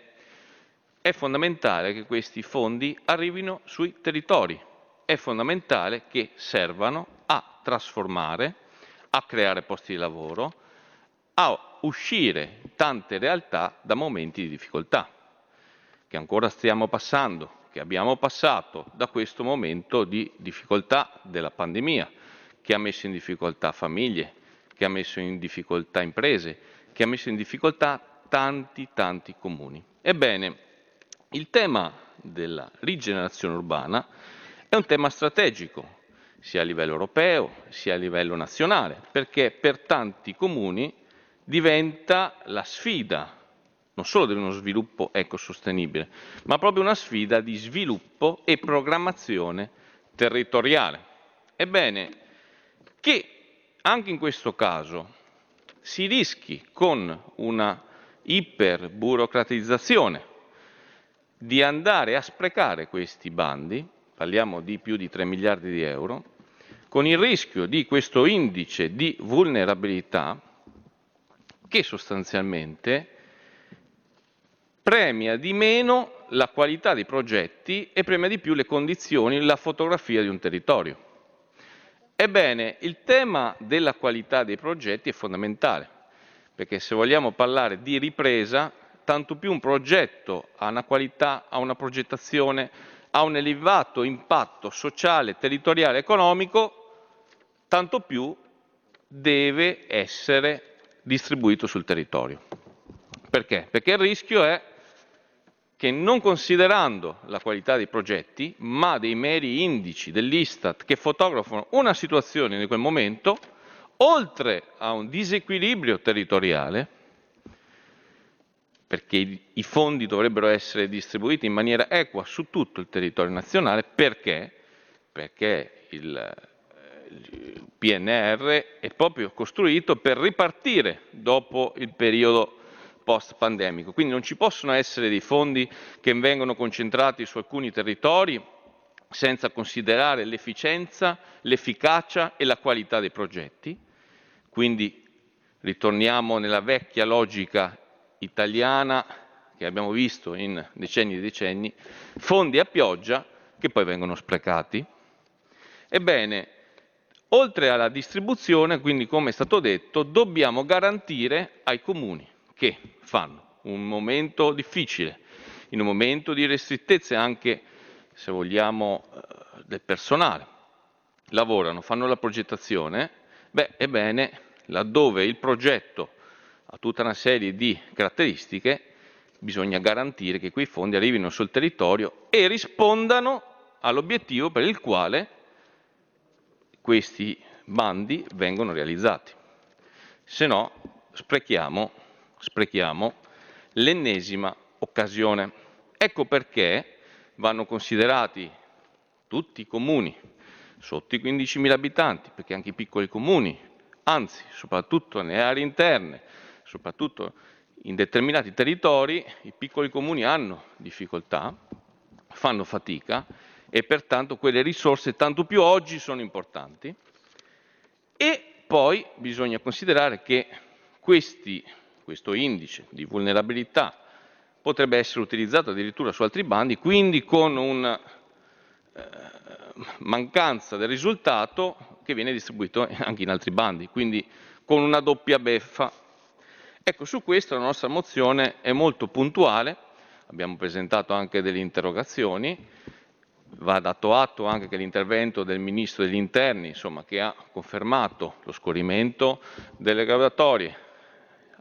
È fondamentale che questi fondi arrivino sui territori. È fondamentale che servano trasformare, a creare posti di lavoro, a uscire tante realtà da momenti di difficoltà che ancora stiamo passando, che abbiamo passato da questo momento di difficoltà della pandemia, che ha messo in difficoltà famiglie, che ha messo in difficoltà imprese, che ha messo in difficoltà tanti, tanti comuni. Ebbene, il tema della rigenerazione urbana è un tema strategico, sia a livello europeo sia a livello nazionale, perché per tanti comuni diventa la sfida non solo di uno sviluppo ecosostenibile, ma proprio una sfida di sviluppo e programmazione territoriale. Ebbene, che anche in questo caso si rischi con una iperburocratizzazione di andare a sprecare questi bandi, parliamo di più di 3 miliardi di euro, con il rischio di questo indice di vulnerabilità che sostanzialmente premia di meno la qualità dei progetti e premia di più le condizioni, la fotografia di un territorio. Ebbene, il tema della qualità dei progetti è fondamentale, perché se vogliamo parlare di ripresa, tanto più un progetto ha una qualità, ha una progettazione, ha un elevato impatto sociale, territoriale, economico, tanto più deve essere distribuito sul territorio. Perché? Perché il rischio è che non considerando la qualità dei progetti, ma dei meri indici dell'Istat che fotografano una situazione in quel momento, oltre a un disequilibrio territoriale, perché i- fondi dovrebbero essere distribuiti in maniera equa su tutto il territorio nazionale, perché? Perché il, eh, il PNR è proprio costruito per ripartire dopo il periodo post-pandemico. Quindi non ci possono essere dei fondi che vengono concentrati su alcuni territori senza considerare l'efficienza, l'efficacia e la qualità dei progetti. Quindi ritorniamo nella vecchia logica italiana che abbiamo visto in decenni e decenni, fondi a pioggia che poi vengono sprecati. Ebbene, oltre alla distribuzione, quindi come è stato detto, dobbiamo garantire ai comuni che fanno un momento difficile, in un momento di restrittezze anche, se vogliamo, eh, del personale, lavorano, fanno la progettazione, beh, ebbene, laddove il progetto ha tutta una serie di caratteristiche, bisogna garantire che quei fondi arrivino sul territorio e rispondano all'obiettivo per il quale questi bandi vengono realizzati. Se no, sprechiamo, sprechiamo l'ennesima occasione. Ecco perché vanno considerati tutti i comuni sotto i 15.000 abitanti, perché anche i piccoli comuni, anzi soprattutto nelle aree interne, soprattutto in determinati territori, i piccoli comuni hanno difficoltà, fanno fatica e pertanto quelle risorse tanto più oggi sono importanti. E poi bisogna considerare che questi, questo indice di vulnerabilità potrebbe essere utilizzato addirittura su altri bandi, quindi con una eh, mancanza del risultato che viene distribuito anche in altri bandi, quindi con una doppia beffa. Ecco, su questo la nostra mozione è molto puntuale, abbiamo presentato anche delle interrogazioni, va dato atto anche che l'intervento del Ministro degli Interni, insomma, che ha confermato lo scorrimento delle graduatorie,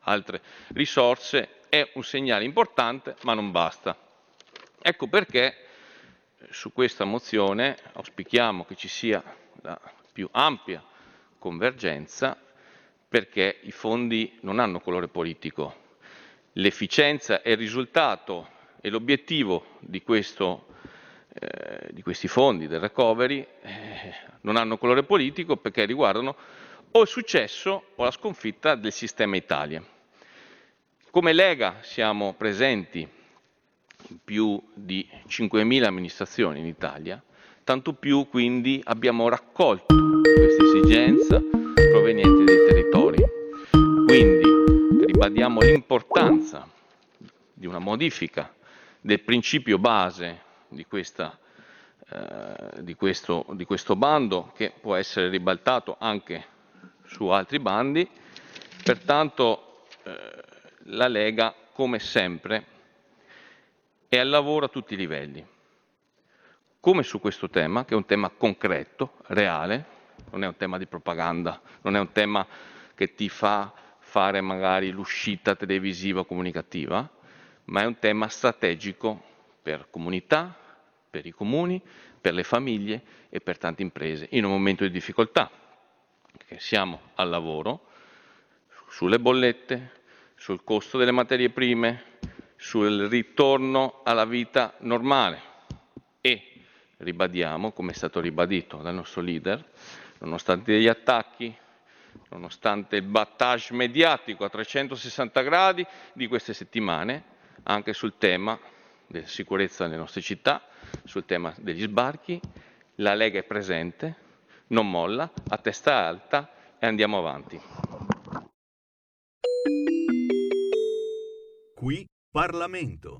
altre risorse, è un segnale importante, ma non basta. Ecco perché su questa mozione auspichiamo che ci sia la più ampia convergenza perché i fondi non hanno colore politico. L'efficienza è il risultato e l'obiettivo di, eh, di questi fondi del recovery eh, non hanno colore politico perché riguardano o il successo o la sconfitta del sistema Italia. Come Lega siamo presenti in più di 5.000 amministrazioni in Italia, tanto più quindi abbiamo raccolto questa esigenza proveniente dai territori. Quindi ribadiamo l'importanza di una modifica del principio base di, questa, eh, di, questo, di questo bando che può essere ribaltato anche su altri bandi. Pertanto eh, la Lega, come sempre, è al lavoro a tutti i livelli, come su questo tema, che è un tema concreto, reale, non è un tema di propaganda, non è un tema che ti fa fare magari l'uscita televisiva comunicativa, ma è un tema strategico per comunità, per i comuni, per le famiglie e per tante imprese in un momento di difficoltà, perché siamo al lavoro sulle bollette, sul costo delle materie prime, sul ritorno alla vita normale e ribadiamo, come è stato ribadito dal nostro leader, nonostante gli attacchi, nonostante il battage mediatico a 360 gradi di queste settimane, anche sul tema della sicurezza nelle nostre città, sul tema degli sbarchi, la Lega è presente, non molla, a testa alta e andiamo avanti. Qui Parlamento.